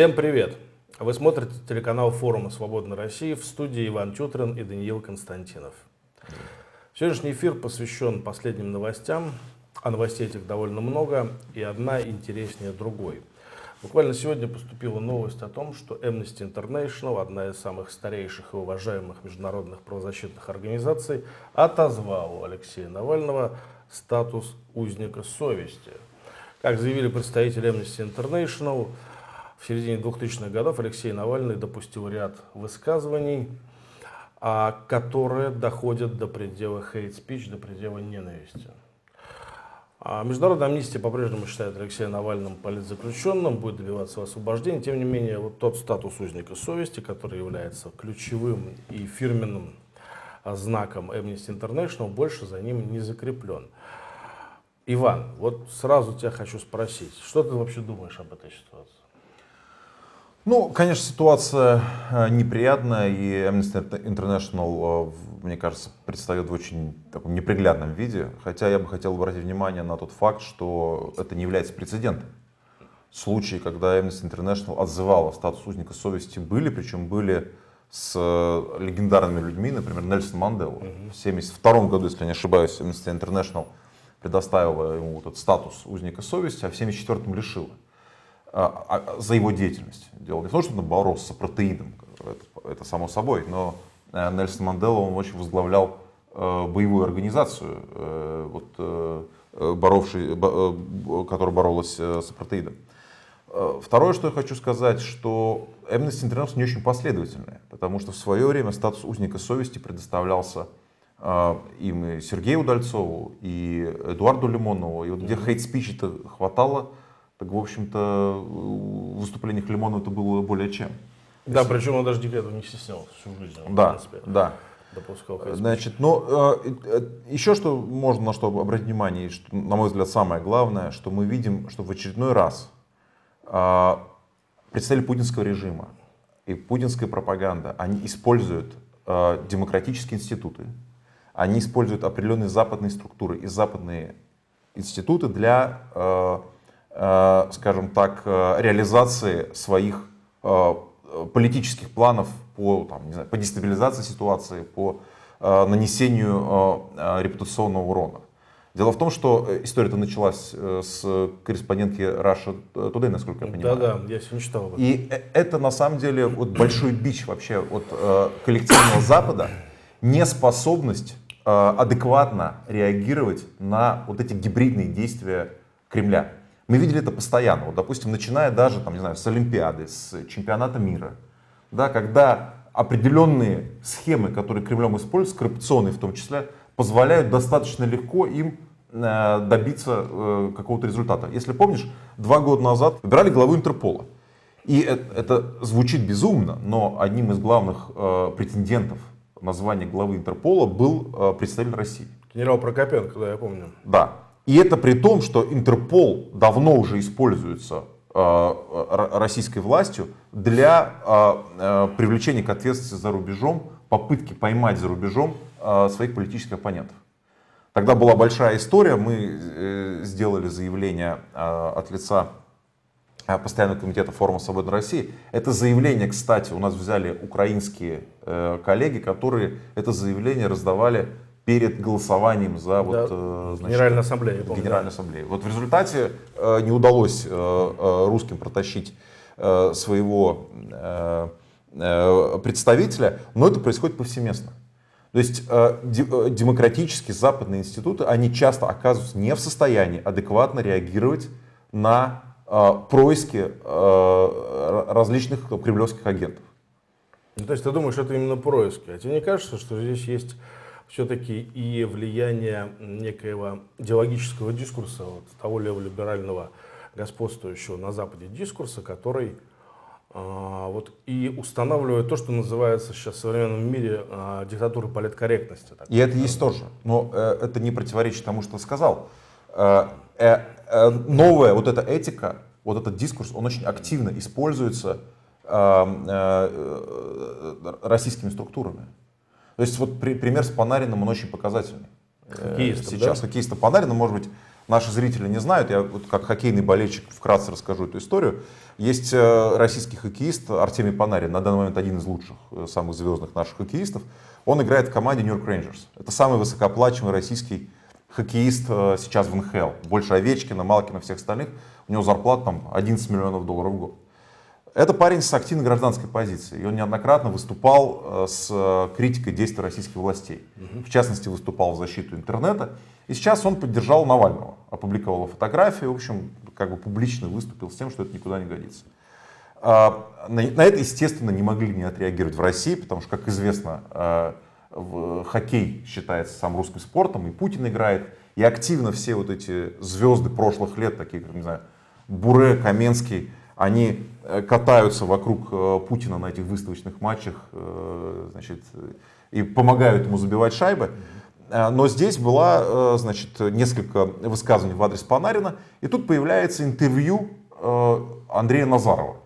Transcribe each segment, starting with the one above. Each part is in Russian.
Всем привет! Вы смотрите телеканал форума «Свободной России» в студии Иван Тютрин и Даниил Константинов. Сегодняшний эфир посвящен последним новостям, а новостей этих довольно много, и одна интереснее другой. Буквально сегодня поступила новость о том, что Amnesty International, одна из самых старейших и уважаемых международных правозащитных организаций, отозвала у Алексея Навального статус узника совести. Как заявили представители Amnesty International, в середине 2000-х годов Алексей Навальный допустил ряд высказываний, а, которые доходят до предела hate speech, до предела ненависти. А Международная амнистия по-прежнему считает Алексея Навальным политзаключенным, будет добиваться освобождения. Тем не менее, вот тот статус узника совести, который является ключевым и фирменным знаком Amnesty International, больше за ним не закреплен. Иван, вот сразу тебя хочу спросить, что ты вообще думаешь об этой ситуации? Ну, конечно, ситуация э, неприятная, и Amnesty International, э, мне кажется, предстает в очень таком неприглядном виде. Хотя я бы хотел обратить внимание на тот факт, что это не является прецедентом. Случаи, когда Amnesty International отзывала статус узника совести, были, причем были с э, легендарными людьми, например, Нельсон Мандела. Угу. В 1972 году, если не ошибаюсь, Amnesty International предоставила ему вот этот статус узника совести, а в 1974 лишила. А, а, за его деятельность. Дело не в том, что он боролся с протеидом, это, это само собой, но э, Нельсон Мандела, он очень возглавлял э, боевую организацию, э, вот, боровший, которая боролась с протеидом. Второе, что я хочу сказать, что Amnesty International не очень последовательная, потому что в свое время статус узника совести предоставлялся им и Сергею Удальцову, и Эдуарду Лимонову. И вот где хейт-спичи-то хватало, так, в общем-то, в выступлениях Лимонова это было более чем. Да, Если... причем он даже никогда не стеснялся всю жизнь. Он, да, принципе, да. Допускал Значит, ну, э, э, еще что можно на что обратить внимание, что, на мой взгляд, самое главное, что мы видим, что в очередной раз э, представители путинского режима и путинская пропаганда, они используют э, демократические институты, они используют определенные западные структуры и западные институты для э, Э, скажем так, э, реализации своих э, политических планов по, там, не знаю, по дестабилизации ситуации, по нанесению репутационного урона. Дело в том, что история-то началась с корреспондентки Russia Today, насколько я понимаю. Да, да, я сегодня читал об этом. И это на самом деле вот большой бич вообще от коллективного Запада, неспособность адекватно реагировать на вот эти гибридные действия Кремля. Мы видели это постоянно. Вот, допустим, начиная даже там, не знаю, с Олимпиады, с чемпионата мира, да, когда определенные схемы, которые Кремлем используют, коррупционные в том числе, позволяют достаточно легко им э, добиться э, какого-то результата. Если помнишь, два года назад выбирали главу Интерпола. И это, это звучит безумно, но одним из главных э, претендентов на звание главы Интерпола был э, представитель России. Генерал Прокопенко, да, я помню. Да. И это при том, что Интерпол давно уже используется э, российской властью для э, э, привлечения к ответственности за рубежом, попытки поймать за рубежом своих политических оппонентов. Тогда была большая история, мы сделали заявление от лица Постоянного комитета форума Свободной России. Это заявление, кстати, у нас взяли украинские коллеги, которые это заявление раздавали перед голосованием за вот, да, э, значит, Генеральную ассамблею. Помню, Генеральную да. ассамблею. Вот в результате э, не удалось э, русским протащить своего представителя, но это происходит повсеместно. То есть демократические западные институты, они часто оказываются не в состоянии адекватно реагировать на происки различных кремлевских агентов. Ну, то есть ты думаешь, это именно происки. А тебе не кажется, что здесь есть все-таки и влияние некоего идеологического дискурса, вот, того леволиберального господствующего на Западе дискурса, который а, вот, и устанавливает то, что называется сейчас в современном мире а, диктатурой политкорректности. Так, и это есть тоже, но э, это не противоречит тому, что сказал. Э, э, э, новая вот эта этика, вот этот дискурс, он очень активно используется э, э, э российскими структурами. То есть вот при, пример с Панариным, он очень показательный. Хоккеистом, Сейчас да? хоккеиста Панарина, может быть, наши зрители не знают, я вот как хоккейный болельщик вкратце расскажу эту историю. Есть э, российский хоккеист Артемий Панарин, на данный момент один из лучших, э, самых звездных наших хоккеистов. Он играет в команде Нью-Йорк Рейнджерс. Это самый высокооплачиваемый российский хоккеист э, сейчас в НХЛ. Больше Овечкина, Малкина, всех остальных. У него зарплата там 11 миллионов долларов в год. Это парень с активной гражданской позицией. И он неоднократно выступал э, с э, критикой действий российских властей. Угу. В частности, выступал в защиту интернета. И сейчас он поддержал Навального. Опубликовал фотографии. В общем, как бы публично выступил с тем, что это никуда не годится. А, на это, естественно, не могли не отреагировать в России, потому что, как известно, э, хоккей считается самым русским спортом, и Путин играет, и активно все вот эти звезды прошлых лет, такие как, не знаю, Буре, Каменский, они катаются вокруг э, Путина на этих выставочных матчах э, значит, и помогают ему забивать шайбы. Но здесь было значит, несколько высказываний в адрес Панарина, и тут появляется интервью Андрея Назарова.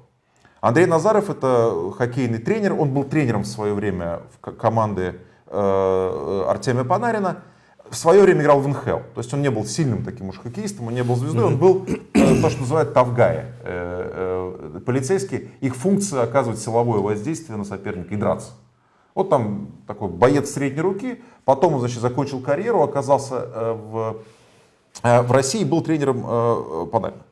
Андрей Назаров это хоккейный тренер, он был тренером в свое время в команды Артемия Панарина в свое время играл в НХЛ. То есть он не был сильным таким уж хоккеистом, он не был звездой, он был э, то, что называют тавгая. Э, э, полицейские, их функция оказывать силовое воздействие на соперника и драться. Вот там такой боец средней руки, потом он, значит, закончил карьеру, оказался в, в России, был тренером Панамина.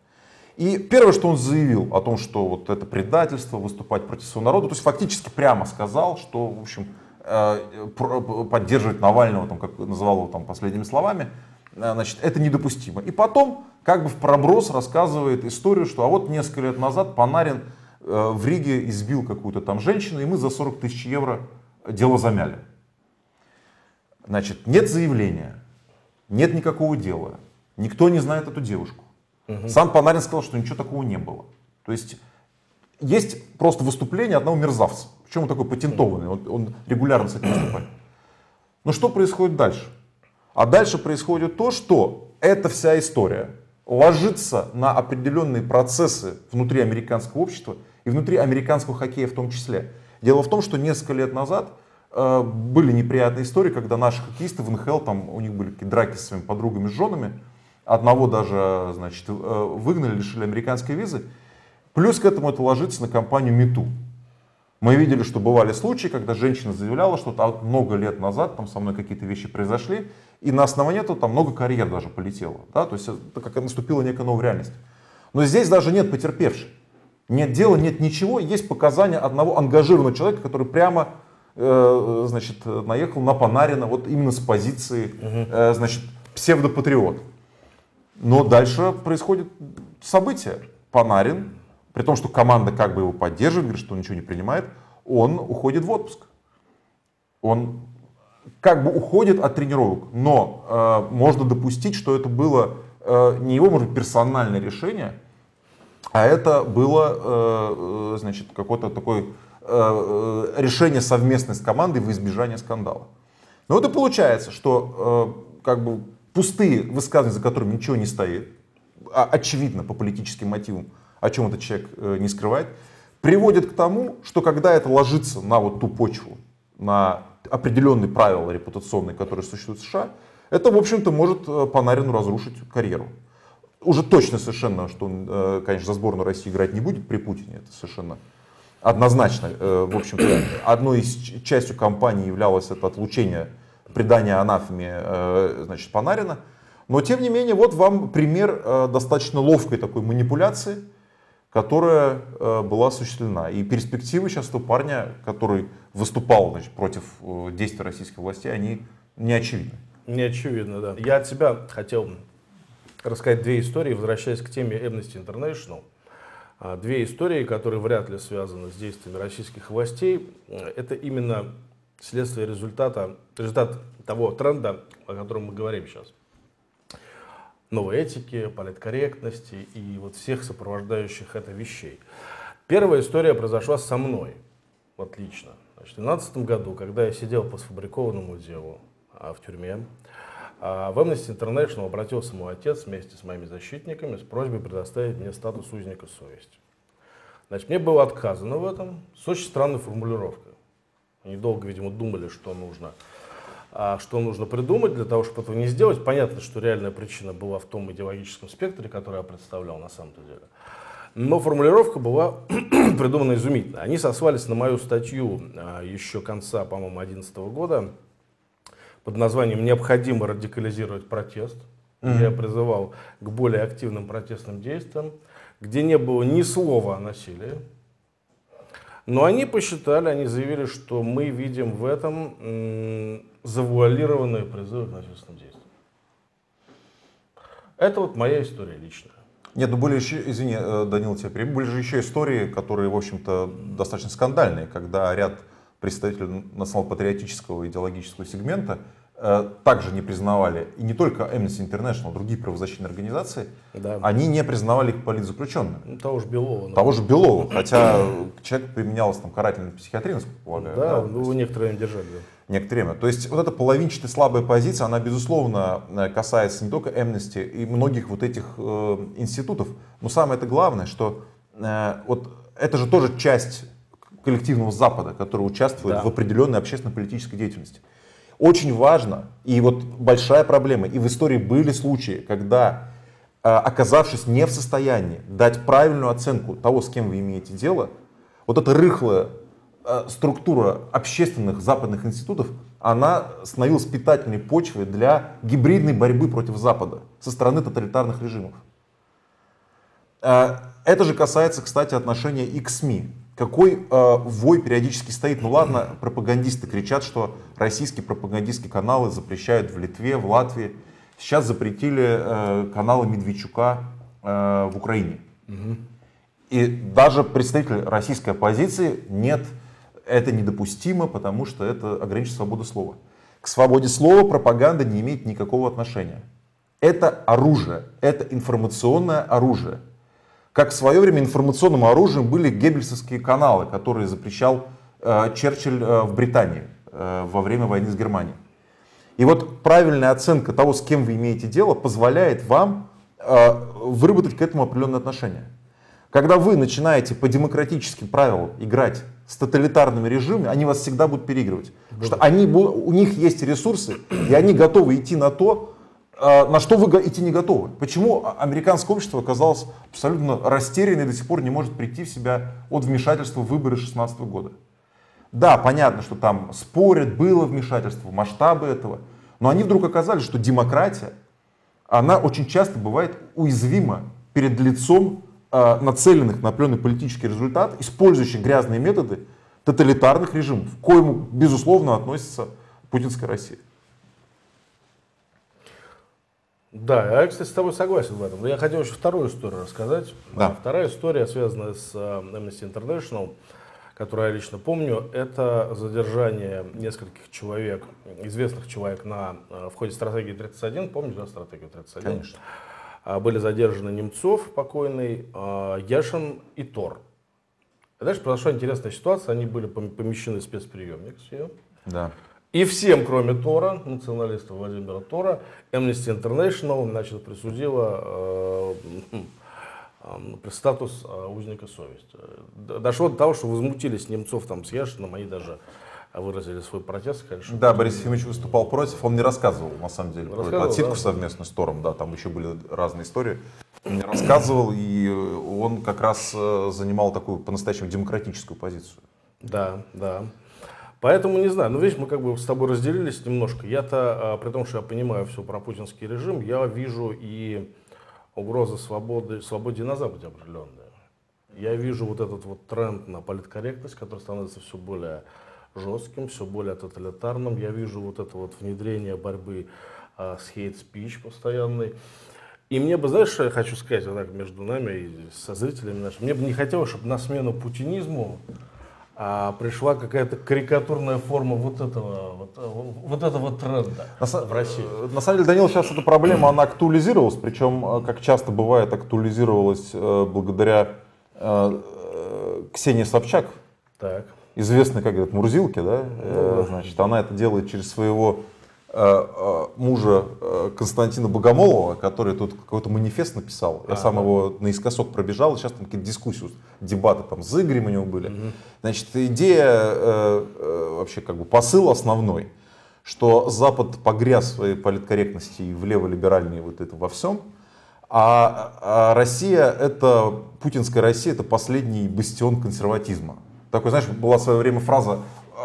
И первое, что он заявил о том, что вот это предательство, выступать против своего народа, то есть фактически прямо сказал, что, в общем, поддерживать Навального, там, как называл его там, последними словами, э, значит, это недопустимо. И потом, как бы в проброс рассказывает историю, что а вот несколько лет назад Панарин э, в Риге избил какую-то там женщину, и мы за 40 тысяч евро дело замяли. Значит, нет заявления, нет никакого дела, никто не знает эту девушку. Угу. Сам Панарин сказал, что ничего такого не было. То есть есть просто выступление одного мерзавца. Причем он такой патентованный, он, он регулярно с этим выступает. Но что происходит дальше? А дальше происходит то, что эта вся история ложится на определенные процессы внутри американского общества и внутри американского хоккея в том числе. Дело в том, что несколько лет назад э, были неприятные истории, когда наши хоккеисты в НХЛ, там у них были какие драки с своими подругами, с женами, одного даже значит, э, выгнали, лишили американской визы, Плюс к этому это ложится на компанию МИТУ. Мы видели, что бывали случаи, когда женщина заявляла, что там много лет назад там со мной какие-то вещи произошли, и на основании этого там много карьер даже полетело. Да? То есть это как наступила некая новая реальность. Но здесь даже нет потерпевшей. Нет дела, нет ничего. Есть показания одного ангажированного человека, который прямо э, значит, наехал на Панарина вот именно с позиции э, значит, псевдопатриот. Но дальше происходит событие. Панарин при том, что команда как бы его поддерживает, говорит, что он ничего не принимает, он уходит в отпуск. Он как бы уходит от тренировок, но э, можно допустить, что это было э, не его, может быть, персональное решение, а это было, э, э значит, какое-то такое э, э, решение совместной с командой в избежание скандала. Но вот и получается, что э, как бы пустые высказывания, за которыми ничего не стоит, а, очевидно по политическим мотивам, о чем этот человек э, не скрывает, приводит к тому, что когда это ложится на вот ту почву, на определенные правила репутационные, которые существуют в США, это, в общем-то, может э, Панарину разрушить карьеру. Уже точно совершенно, что он, э, конечно, за сборную России играть не будет при Путине, это совершенно однозначно. В общем-то, одной из частью кампании являлось это отлучение, предание анафеме значит, Панарина. Но, тем не менее, вот вам пример достаточно ловкой такой манипуляции, которая э, была осуществлена. И перспективы сейчас у парня, который выступал значит, против э, действий российских властей, они не очевидны. Не очевидно, да. Я от тебя хотел рассказать две истории, возвращаясь к теме Amnesty International. А, две истории, которые вряд ли связаны с действиями российских властей. Это именно следствие результата, результат того тренда, о котором мы говорим сейчас новой этики, политкорректности и вот всех сопровождающих это вещей. Первая история произошла со мной, вот лично. Значит, в 2012 году, когда я сидел по сфабрикованному делу а, в тюрьме, а, в Amnesty International обратился мой отец вместе с моими защитниками с просьбой предоставить мне статус узника совести. Значит, мне было отказано в этом с очень странной формулировкой. Они долго, видимо, думали, что нужно а, что нужно придумать для того, чтобы этого не сделать. Понятно, что реальная причина была в том идеологическом спектре, который я представлял на самом деле. Но формулировка была придумана изумительно. Они сослались на мою статью а, еще конца, по-моему, 2011 года под названием «Необходимо радикализировать протест». Mm-hmm. Я призывал к более активным протестным действиям, где не было ни слова о насилии. Но они посчитали, они заявили, что мы видим в этом завуалированные призывы к насильственным действиям. Это вот моя история личная. Нет, ну были еще, извини, э, Данил, тебя перебью, были же еще истории, которые, в общем-то, достаточно скандальные, когда ряд представителей национал-патриотического идеологического сегмента Э, также не признавали, и не только Amnesty International, другие правозащитные организации, да. они не признавали их политзаключенными. Ну, того же Белова. Того же Белова, хотя человек применялась там карательная психиатрия, насколько полагаю. Да, да ну, некоторое время держали. Да. Некоторое время. То есть вот эта половинчатая слабая позиция, она безусловно э, касается не только Amnesty и многих вот этих э, институтов. Но самое это главное, что э, вот это же тоже часть коллективного Запада, который участвует да. в определенной общественно-политической деятельности. Очень важно, и вот большая проблема, и в истории были случаи, когда, э, оказавшись не в состоянии дать правильную оценку того, с кем вы имеете дело, вот эта рыхлая структура общественных западных институтов, она становилась питательной почвой для гибридной борьбы против Запада со стороны тоталитарных режимов. Э, это же касается, кстати, отношения и к СМИ. Какой э, вой периодически стоит? Ну ладно, пропагандисты кричат, что российские пропагандистские каналы запрещают в Литве, в Латвии. Сейчас запретили э, каналы Медведчука э, в Украине. Угу. И даже представители российской оппозиции нет, это недопустимо, потому что это ограничит свободу слова. К свободе слова пропаганда не имеет никакого отношения. Это оружие, это информационное оружие. Как в свое время информационным оружием были геббельсовские каналы, которые запрещал э, Черчилль э, в Британии э, во время войны с Германией. И вот правильная оценка того, с кем вы имеете дело, позволяет вам э, выработать к этому определенное отношение. Когда вы начинаете по демократическим правилам играть с тоталитарными режимами, они вас всегда будут переигрывать. Потому что они, у них есть ресурсы, и они готовы идти на то, а, на что вы идти не готовы? Почему американское общество оказалось абсолютно растерянно и до сих пор не может прийти в себя от вмешательства в выборы 2016 года? Да, понятно, что там спорят, было вмешательство, масштабы этого, но они вдруг оказались, что демократия, она очень часто бывает уязвима перед лицом нацеленных на определенный политический результат, использующих грязные методы тоталитарных режимов, к коему, безусловно, относится путинская Россия. Да, я, кстати, с тобой согласен в этом. Но я хотел еще вторую историю рассказать. Да. Вторая история, связанная с э, Amnesty International, которую я лично помню, это задержание нескольких человек, известных человек на, э, в ходе стратегии 31. Помните, да, стратегию 31? Конечно. А, были задержаны Немцов, покойный, Яшин и Тор. Дальше произошла интересная ситуация. Они были помещены в спецприемник все. Да. И всем, кроме Тора, националистов Владимира Тора, Amnesty International значит, присудила э, э, статус узника совести. Дошло до того, что возмутились немцов там с Яшином, они даже выразили свой протест. Что да, Борис Ефимович выступал против, он не рассказывал, на самом деле, про эту отсидку да? совместно с Тором, да, там еще были разные истории. Он не рассказывал, и он как раз э, занимал такую по-настоящему демократическую позицию. Да, да. Поэтому не знаю, ну видишь, мы как бы с тобой разделились немножко. Я-то, а, при том, что я понимаю все про путинский режим, я вижу и угрозы свободы, свободе на Западе определенные. Я вижу вот этот вот тренд на политкорректность, который становится все более жестким, все более тоталитарным. Я вижу вот это вот внедрение борьбы а, с хейт-спич постоянной. И мне бы, знаешь, что я хочу сказать вот так между нами и со зрителями нашими? Мне бы не хотелось, чтобы на смену путинизму а пришла какая-то карикатурная форма вот этого вот, вот этого тренда на, в России. Э, на самом деле, Данил, сейчас эта проблема, она актуализировалась, причем, э, как часто бывает, актуализировалась э, благодаря э, Ксении Собчак, так. Известной, как говорят, Мурзилке, да? Ну, значит, она это делает через своего Э, э, мужа э, Константина Богомолова, который тут какой-то манифест написал. Я а, сам да. его наискосок пробежал, и сейчас там какие-то дискуссии, дебаты там с Игорем у него были. Угу. Значит, идея, вообще как бы посыл основной, что Запад погряз в своей политкорректности и в леволиберальной вот это во всем, а, а Россия, это, путинская Россия, это последний бастион консерватизма. Такой, знаешь, была в свое время фраза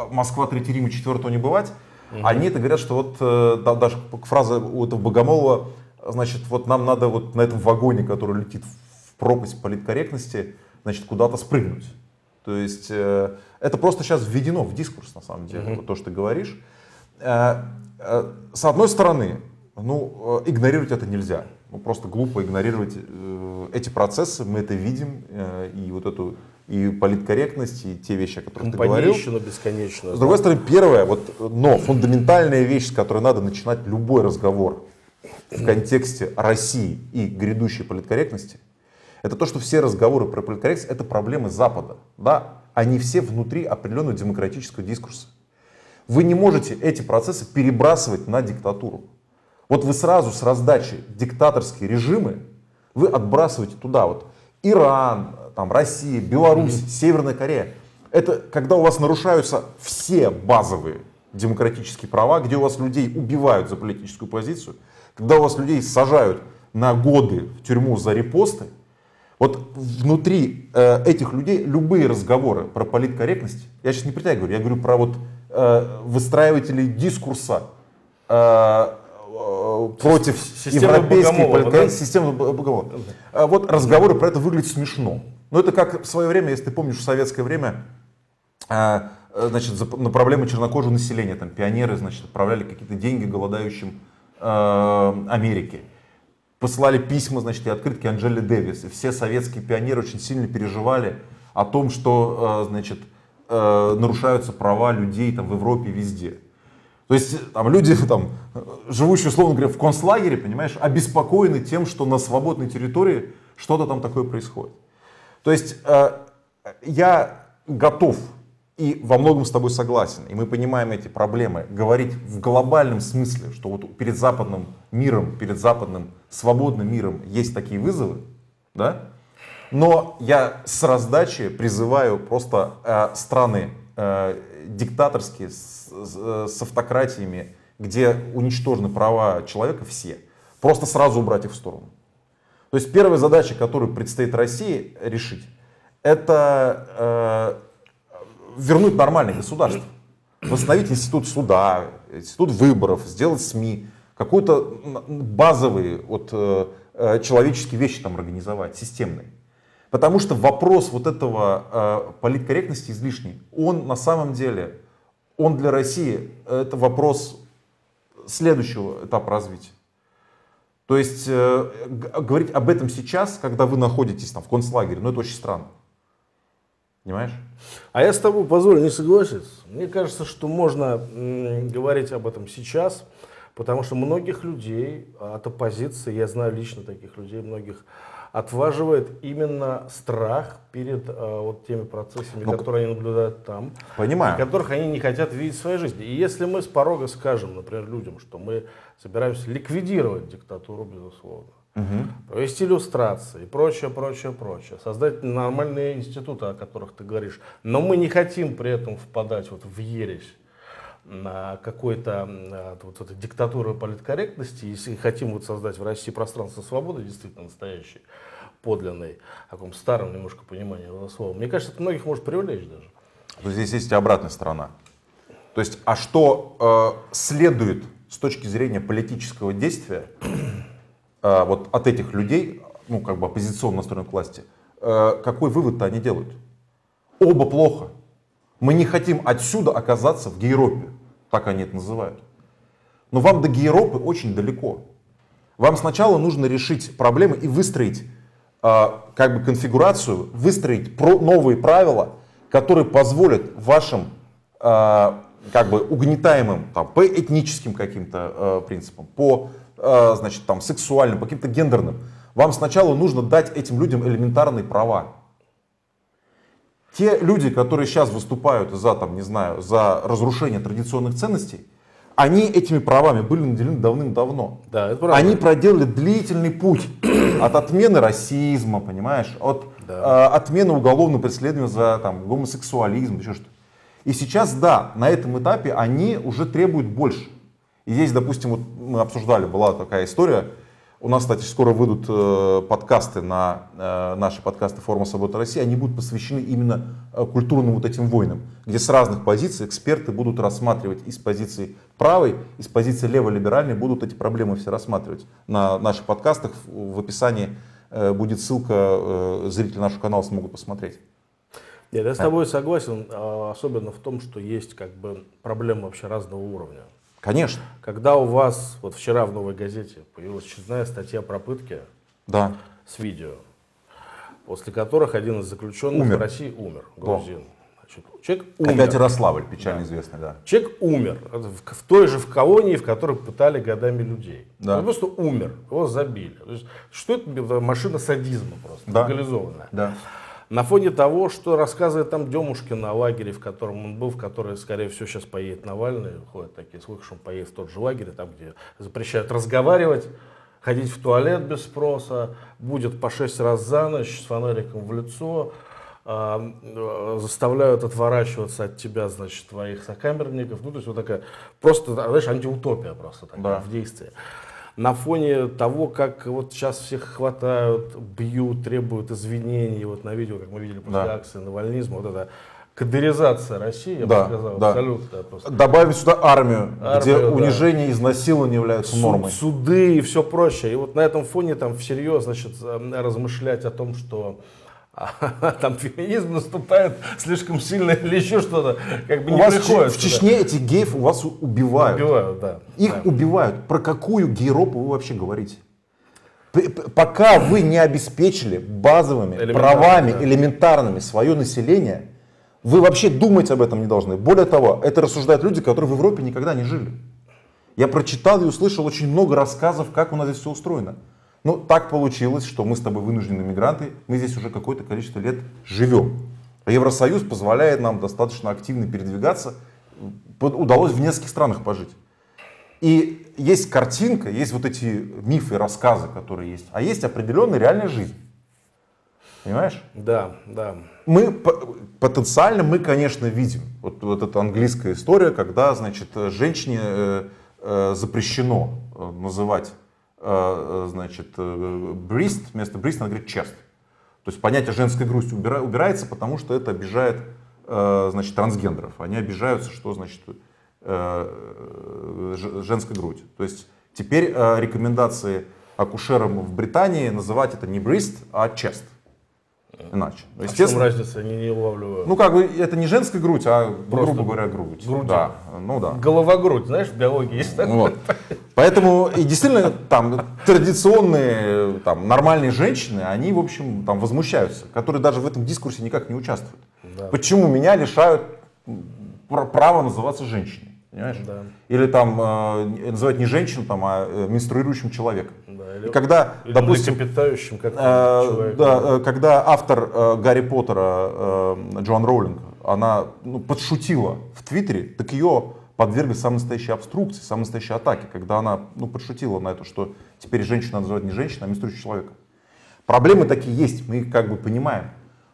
«Москва, Третий Рим и Четвертого не бывать», Угу. Они это говорят, что вот э, да, даже фраза у этого Богомолова, значит, вот нам надо вот на этом вагоне, который летит в пропасть политкорректности, значит, куда-то спрыгнуть. То есть э, это просто сейчас введено в дискурс, на самом деле, угу. вот то, что ты говоришь. Э, с одной стороны, ну, игнорировать это нельзя. Ну, просто глупо игнорировать эти процессы, мы это видим, и вот эту и политкорректность, и те вещи, о которых ты говорил. бесконечно. С другой стороны, первое, вот, но фундаментальная вещь, с которой надо начинать любой разговор в контексте России и грядущей политкорректности, это то, что все разговоры про политкорректность это проблемы Запада. Да? Они все внутри определенного демократического дискурса. Вы не можете эти процессы перебрасывать на диктатуру. Вот вы сразу с раздачи диктаторские режимы, вы отбрасываете туда вот Иран, там, Россия, Беларусь, mm-hmm. Северная Корея. Это когда у вас нарушаются все базовые демократические права, где у вас людей убивают за политическую позицию, когда у вас людей сажают на годы в тюрьму за репосты, вот внутри э, этих людей любые разговоры про политкорректность, я сейчас не про тебя говорю, я говорю про вот э, выстраивателей дискурса э, э против Система европейской политкорректности, да? системы Богомолова. Э, вот разговоры про это выглядят смешно. Но это как в свое время, если ты помнишь, в советское время э, э значит, на проблемы чернокожего населения, там пионеры, значит, отправляли какие-то деньги голодающим э, Америке посылали письма, значит, и открытки Анджели Дэвис. И все советские пионеры очень сильно переживали о том, что, э, значит, э, нарушаются права людей там в Европе везде. То есть там люди, там, живущие, условно говоря, в концлагере, понимаешь, обеспокоены тем, что на свободной территории что-то там такое происходит. То есть э, я готов и во многом с тобой согласен, и мы понимаем эти проблемы, говорить в глобальном смысле, что вот перед западным миром, перед западным свободным миром есть такие вызовы, да? но я с раздачи призываю просто э, страны э, диктаторские, с, с, с автократиями, где уничтожены права человека все, просто сразу убрать их в сторону. То есть первая задача, которую предстоит России решить, это э, вернуть нормальное государство. Восстановить институт суда, институт выборов, сделать СМИ, какой-то базовые вот, э, э, человеческие вещи там организовать, системные. Потому что вопрос вот этого э, политкорректности излишний, он на самом деле, он для России, это вопрос следующего этапа развития. То есть э, говорить об этом сейчас, когда вы находитесь там в концлагере, ну это очень странно. Понимаешь? А я с тобой позволю не согласиться. Мне кажется, что можно говорить об этом сейчас, потому что многих людей от оппозиции, я знаю лично таких людей, многих отваживает именно страх перед э, вот теми процессами, ну, которые они наблюдают там, понимаю. которых они не хотят видеть в своей жизни. И если мы с порога скажем, например, людям, что мы собираемся ликвидировать диктатуру, безусловно, угу. провести иллюстрации и прочее, прочее, прочее, создать нормальные институты, о которых ты говоришь. Но мы не хотим при этом впадать вот в ересь на какой-то вот этой диктатуры политкорректности, если хотим вот создать в России пространство свободы, действительно настоящий, подлинный, в таком старом немножко понимании этого слова, мне кажется, это многих может привлечь даже. Но здесь есть и обратная сторона. То есть, а что э, следует с точки зрения политического действия Э, вот от этих людей, ну как бы оппозиционно настроенных к власти, э, какой вывод-то они делают? Оба плохо. Мы не хотим отсюда оказаться в Гейропе, так они это называют. Но вам до Гейропы очень далеко. Вам сначала нужно решить проблемы и выстроить как бы конфигурацию, выстроить про новые правила, которые позволят вашим как бы угнетаемым там, по этническим каким-то принципам, по значит, там, сексуальным, по каким-то гендерным. Вам сначала нужно дать этим людям элементарные права. Те люди, которые сейчас выступают за, там, не знаю, за разрушение традиционных ценностей, они этими правами были наделены давным-давно. Да, это правда. Они проделали длительный путь от отмены расизма, понимаешь, от да. э, отмены уголовного преследования за там, гомосексуализм, еще что-то. И сейчас, да, на этом этапе они уже требуют больше. И здесь, допустим, вот мы обсуждали, была такая история, у нас, кстати, скоро выйдут э, подкасты на э, наши подкасты Форума Свободы России. Они будут посвящены именно э, культурным вот этим войнам, где с разных позиций эксперты будут рассматривать из позиции правой, из позиции леволиберальной будут эти проблемы все рассматривать. На наших подкастах в описании будет ссылка, зрители нашего канала смогут посмотреть. Нет, я с тобой согласен, а, особенно в том, что есть как бы проблемы вообще разного уровня. Конечно. Когда у вас, вот вчера в «Новой газете» появилась очередная статья про пытки Да. с видео, после которых один из заключенных Умер. в России умер, грузин. Значит, человек умер. Опять Ярославль, печально известный, да. Человек умер в, в той же в колонии, в которой пытали годами людей. Да. Он просто умер, его забили. Есть, что это машина садизма просто, Да. легализованная. Да. На фоне того, что рассказывает там Демушкин о лагере, в котором он был, в который, скорее всего, сейчас поедет Навальный, ходят такие слухи, что он поедет в тот же лагерь, там, где запрещают разговаривать, ходить в туалет без спроса, будет по шесть раз за ночь с фонариком в лицо, а, э, заставляют отворачиваться от тебя, значит, твоих сокамерников. Ну, то есть вот такая просто, знаешь, антиутопия просто такая Да. в действии. На фоне того, как вот сейчас всех хватают, бьют, требуют извинений, вот на видео, как мы видели после Да. акции навальнизма, вот эта кадыризация России, я Да, бы сказал, да. абсолютно просто. Добавить сюда армию, где Армию, да. унижение и изнасилование являются Суд- нормой. суды и все прочее. И вот на этом фоне там всерьез, значит, э, размышлять о том, что а, там феминизм наступает слишком сильно или еще что-то, как бы У не вас приходит. в Чечне этих геев у вас убивают. убивают, да. Их да. убивают. Про какую гейропу вы вообще говорите? Пока вы не обеспечили базовыми правами да. элементарными свое население, вы вообще думать об этом не должны. Более того, это рассуждают люди, которые в Европе никогда не жили. Я прочитал и услышал очень много рассказов, как у нас здесь все устроено. Ну, так получилось, что мы с тобой вынужденные мигранты, мы здесь уже какое-то количество лет живем. А Евросоюз позволяет нам достаточно активно передвигаться. Удалось в нескольких странах пожить. И есть картинка, есть вот эти мифы, рассказы, которые есть, а есть определенная реальная жизнь. Понимаешь? Да, да. Мы по- потенциально, мы, конечно, видим вот, вот эта английская история, когда, значит, женщине э, э, запрещено э, называть, значит, э, breast, вместо breast она говорит chest. То есть понятие грудь убира- убирается, потому что это обижает, э, значит, трансгендеров. Они обижаются, что, значит, э, женская грудь. То есть теперь э, рекомендации акушерам в Британии называть это не breast, а chest. Иначе. Ну, А в чем разница, не, не улавливаю. ну, как бы, это не женская грудь, а, Просто грубо говоря, грудь. грудью. Да, ну да. Голова-грудь, знаешь, в биологии есть такое. Вот. Поэтому, и действительно, там, традиционные, там, нормальные женщины, они, в общем, там, возмущаются, которые даже в этом дискурсе никак не участвуют. Да. Почему меня лишают права называться женщиной? Понимаешь? Да. Или там э, называть не женщину, там, а э, менструирующим человеком. Да, И когда, или допустим, млекопитающим, как Э, человек. да, э, когда автор э, Гарри Поттера э, Джоан Роулинг, она ну, подшутила в Твиттере, так ее подвергли самой настоящей обструкции, самой настоящей атаке, когда она ну, подшутила на это, что теперь женщину надо называть не женщиной, а менструющим человеком. Проблемы такие есть, мы их как бы понимаем.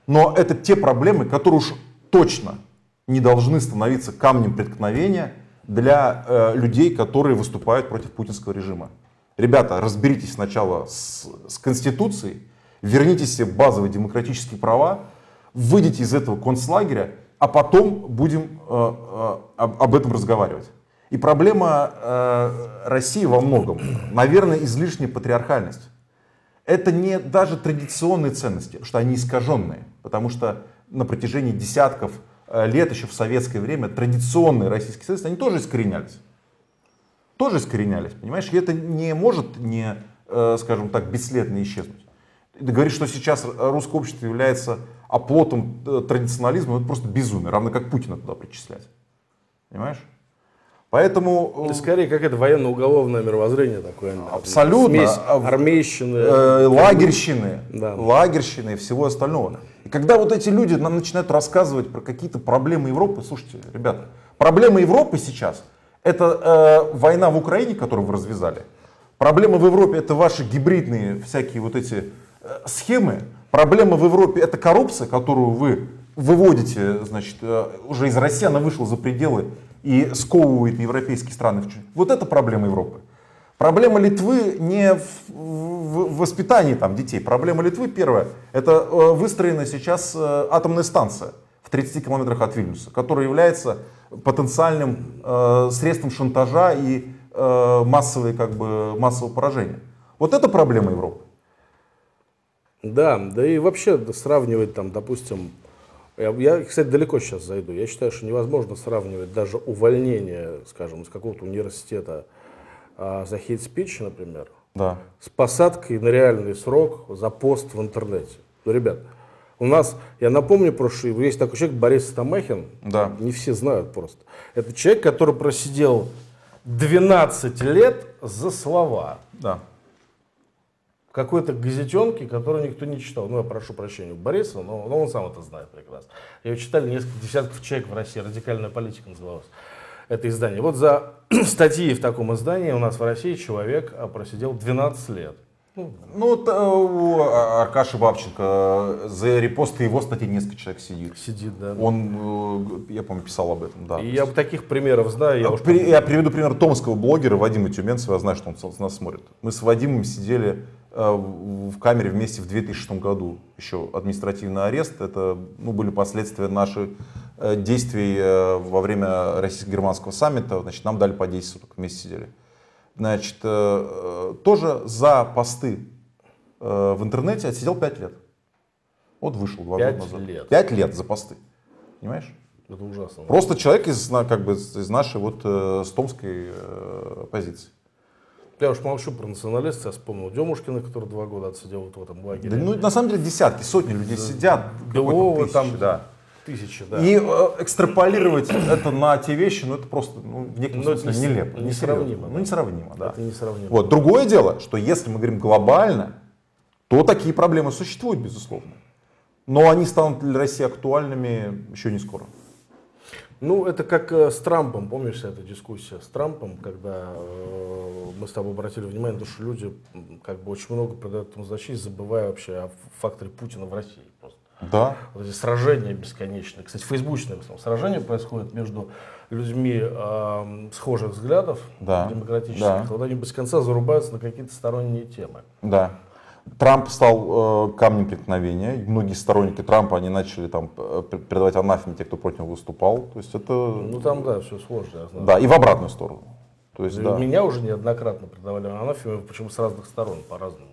Но это те проблемы, которые уж точно не должны становиться камнем преткновения для э, людей, которые выступают против путинского режима. Ребята, разберитесь сначала с, с Конституцией, верните себе базовые демократические права, выйдите из этого концлагеря, а потом будем э, э, об, этом разговаривать. И проблема э, России во многом, наверное, излишняя патриархальность. Это не даже традиционные ценности, что они искаженные. Потому что на протяжении десятков э, лет, еще в советское время, традиционные российские ценности, они тоже искоренялись. Тоже искоренялись, понимаешь? И это не может не, э, скажем так, бесследно исчезнуть. Ты говоришь, что сейчас русское общество является оплотом э, традиционализма, ну, это просто безумие, равно как Путина туда причислять. Понимаешь? Поэтому... Это скорее какое-то военно-уголовное мировоззрение такое. Абсолютно. Смесь А армейщины. э, лагерщины, Да. лагерщины и всего остального. И когда вот эти люди нам начинают рассказывать про какие-то проблемы Европы, слушайте, ребята, проблема Европы сейчас это э, война в Украине, которую вы развязали. Проблема в Европе это ваши гибридные всякие вот эти э, схемы. Проблема в Европе это коррупция, которую вы выводите, значит, э, уже из России она вышла за пределы и сковывает европейские страны. Вот это проблема Европы. Проблема Литвы не в, в, в воспитании там, детей. Проблема Литвы, первое, это э, выстроена сейчас э, атомная станция в 30 километрах от Вильнюса, которая является потенциальным э, средством шантажа и э, массовой, как бы, массового поражения. Вот это проблема Европы. Да, да и вообще сравнивать там, допустим, я, я, кстати, далеко сейчас зайду. Я считаю, что невозможно сравнивать даже увольнение, скажем, из какого-то университета а, за хейт-спич, например, да. с посадкой на реальный срок за пост в интернете. Ну, ребят, у нас, я напомню, просто есть такой человек Борис Стамахин, да. не все знают просто. Это человек, который просидел 12 лет за слова. Да какой-то газетенке, которую никто не читал. Ну, я прошу прощения у Бориса, но, но он сам это знает прекрасно. Ее читали несколько десятков человек в России. «Радикальная политика» называлось это издание. Вот за статьи в таком издании у нас в России человек а, просидел 12 лет. Ну, вот э, у Аркаши Бабченко э, за репосты его статьи несколько человек сидит. Сидит, да. Он, э, я помню, писал об этом, да. И я таких примеров знаю. Я, При, я приведу пример томского блогера Вадима Тюменцева, я знаю, что он нас смотрит. Мы с Вадимом сидели в камере вместе в 2006 году. Еще административный арест. Это ну, были последствия наших действий во время российско-германского саммита. Значит, нам дали по 10 суток, вместе сидели значит, э, тоже за посты э, в интернете отсидел 5 лет. Вот вышел два года назад. лет? 5 лет за посты. Понимаешь? Это ужасно. Просто человек из, как бы, из нашей вот э, стомской позиции. Я уж молчу про националистов, я вспомнил Демушкина, который два года отсидел вот в этом лагере. Да, ну, на самом деле десятки, сотни людей сидят. Белова там, да. Тысячи, да. И э, экстраполировать это на те вещи, ну это просто ну, в некотором Но смысле не, нелепо. Несравнимо. Ну несравнимо, да. Это несравнимо. Вот. Другое дело, что если мы говорим глобально, то такие проблемы существуют, безусловно. Но они станут для России актуальными еще не скоро. Ну, это как э, с Трампом, помнишь эта дискуссия с Трампом, когда э, мы с тобой обратили внимание, то, что люди как бы очень много придают этому значение, забывая вообще о факторе Путина в России. Просто. Да. Вот эти сражения бесконечные. Кстати, фейсбучные в основном. Сражения происходят между людьми э, схожих взглядов, да. демократических, да. когда они без конца зарубаются на какие-то сторонние темы. Да. Трамп стал э, камнем преткновения. Многие сторонники Трампа, они начали там передавать анафеме те, кто против него выступал. То есть это... Ну там, да, все сложно. Я знаю. Да, и в обратную сторону. То есть, да. Меня уже неоднократно предавали анафеме, почему с разных сторон, по-разному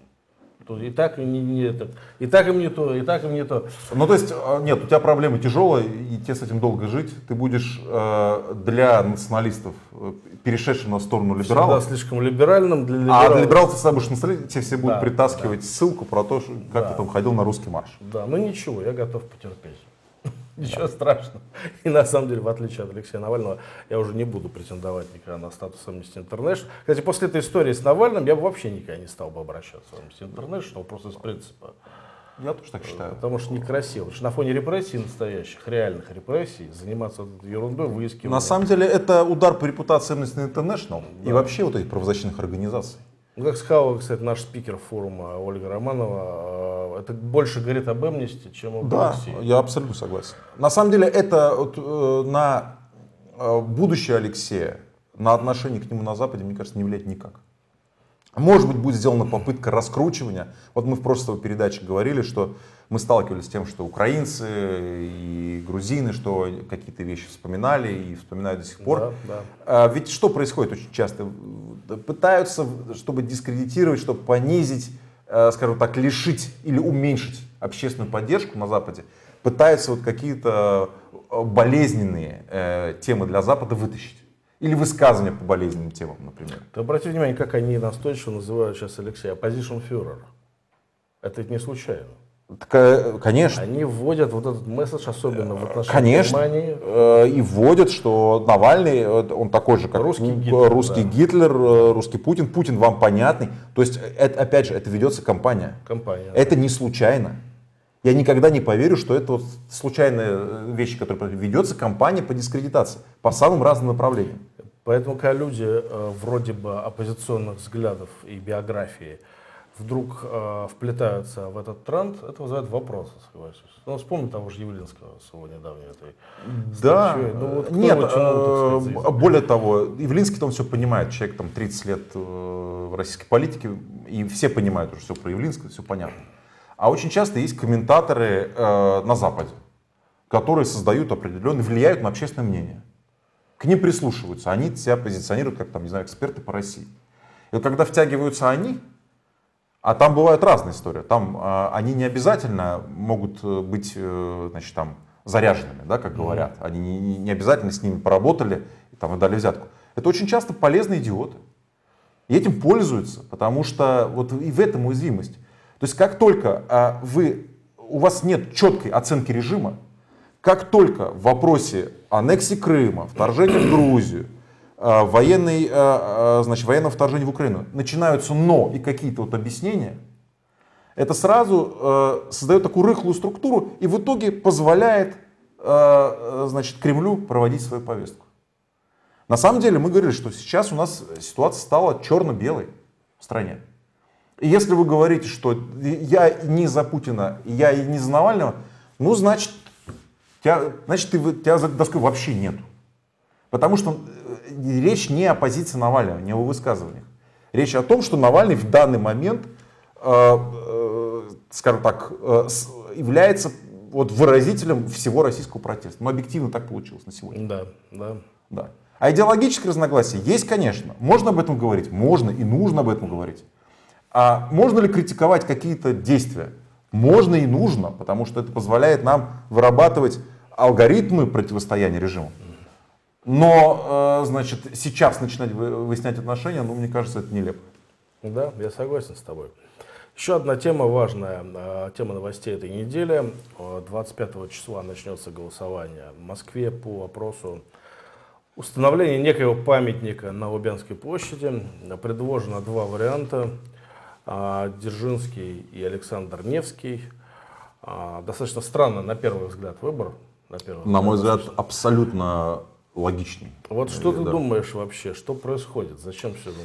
то и так им не, не это, и так им не то, и так им не то. Ну то есть а, нет, у тебя проблема тяжелая, и тебе с этим долго жить. Ты будешь э, для националистов э, перешедшим на сторону либералов. Да, слишком либеральным для либералов. А для либералов ты сам будешь националист, тебе все будут да, притаскивать да. ссылку про то, как да. ты там ходил на русский марш. Да, ну ничего, я готов потерпеть. Ничего страшного. И на самом деле, в отличие от Алексея Навального, я уже не буду претендовать никогда на статус Amnesty International. Кстати, после этой истории с Навальным я бы вообще никогда не стал бы обращаться в Amnesty International, просто из принципа. Я тоже так считаю. Потому что некрасиво. Потому что на фоне репрессий настоящих, реальных репрессий, заниматься ерундой, выискиванием. На самом деле, это удар по репутации Amnesty International да. и вообще вот этих правозащитных организаций. Ну, как сказала, кстати, наш спикер форума Ольга Романова, э, это больше говорит об амнисти, чем об да, России. я абсолютно согласен. На самом деле это вот, э, на э, будущее Алексея, на отношение к нему на Западе, мне кажется, не влияет никак. Может быть, будет сделана попытка раскручивания. Вот мы в прошлой передаче говорили, что мы сталкивались с тем, что украинцы и грузины, что какие-то вещи вспоминали и вспоминают до сих пор. Да, да. А, ведь что происходит очень часто? Пытаются, чтобы дискредитировать, чтобы понизить, э, скажем так, лишить или уменьшить общественную поддержку на Западе, пытаются вот какие-то э, болезненные э, темы для Запада вытащить. Или высказывания по болезненным темам, например. Ты обрати внимание, как они настойчиво называют сейчас Алексея opposition führer. Это ведь не случайно. Так, конечно. Они вводят вот этот месседж, особенно в отношении конечно, Германии. Э, и вводят, что Навальный, он такой же, как русский Гитлер, русский, да. Гитлер, э, русский Путин. Путин вам понятный. То есть, это, опять же, это ведется кампания. Кампания. Это да. не случайно. Я никогда не поверю, что это вот случайная вещь, которая ведется кампания по дискредитации по самым разным направлениям. Поэтому, когда люди э, вроде бы оппозиционных взглядов и биографии вдруг э, вплетаются в этот тренд, это вызывает вопросы, согласен. Ну, вспомни того же Явлинского с его недавней этой Да, статьей. Ну, вот кто нет, его э, сказать, язык? более того, Явлинский там все понимает, человек там 30 лет э, в российской политике, и все понимают уже все про Явлинского, все понятно. А очень часто есть комментаторы э, на Западе, которые создают определенные, влияют на общественное мнение. К ним прислушиваются, они себя позиционируют как там, не знаю, эксперты по России. И вот когда втягиваются они, а там бывают разные истории. Там э, они не обязательно могут э, быть, э, значит, там заряженными, да, как говорят. Они не, не- обязательно с ними поработали и, там, и дали взятку. Это очень часто полезные идиоты. И этим пользуются, потому что вот и в этом уязвимость. То есть как только а, вы, у вас нет четкой оценки режима, как только в вопросе аннексии Крыма, вторжения в Грузию, военной, а, а, значит, военного вторжения в Украину начинаются но и какие-то вот объяснения, это сразу э, создает такую рыхлую структуру и в итоге позволяет э, э, значит, Кремлю проводить свою повестку. На самом деле мы говорили, что сейчас у нас ситуация стала черно-белой в стране. И если вы говорите, что я не за Путина, я и не за Навального, ну, значит, тебя, значит ты, тебя за доской вообще нету. Потому что э, речь не о позиции Навального, не о его высказываниях. Речь о том, что Навальный в данный момент, э, э, скажем так, э, является вот выразителем всего российского протеста. Ну, объективно так получилось на сегодня. Да, да. Да. А идеологическое разногласие есть, конечно. Можно об этом говорить, можно и нужно об этом говорить. А можно ли критиковать какие-то действия? Можно и нужно, потому что это позволяет нам вырабатывать алгоритмы противостояния режиму. Но, э, значит, сейчас начинать вы- выяснять отношения, ну, мне кажется, это нелепо. Да, я согласен с тобой. Еще одна тема важная, э, тема новостей этой недели. Э, 25 числа начнется голосование в Москве по вопросу установления некоего памятника на Лубянской площади. Э, Предложено два варианта. Э, Дзержинский и Александр Невский. Э, Достаточно странно, на первый взгляд, выбор. На, первый На мой взгляд, достаточно. абсолютно логичный. Вот что ты Да. думаешь вообще, что происходит, зачем все нужно?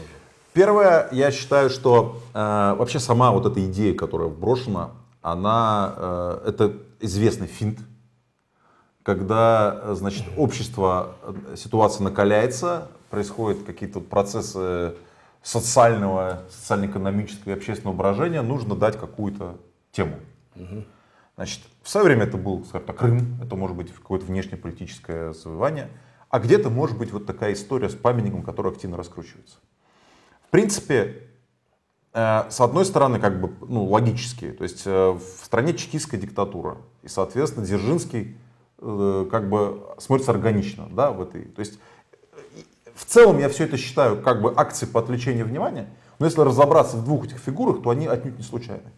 Первое, я считаю, что э, вообще сама вот эта идея, которая вброшена, она, э, это известный финт, когда, э, значит, общество, э, ситуация накаляется, происходят какие-то процессы социального, социально-экономического и общественного брожения, нужно дать какую-то тему. Значит, в свое время это был, скажем так, Крым, это может быть какое-то внешнеполитическое завоевание, а где-то может быть вот такая история с памятником, которая активно раскручивается. В принципе, э, с одной стороны, как бы, ну, логически, то есть э, в стране чекистская диктатура, и, соответственно, Дзержинский э, как бы смотрится органично, да, в этой, то есть в целом я все это считаю как бы акцией по отвлечению внимания, но если разобраться в двух этих фигурах, то они отнюдь не случайны.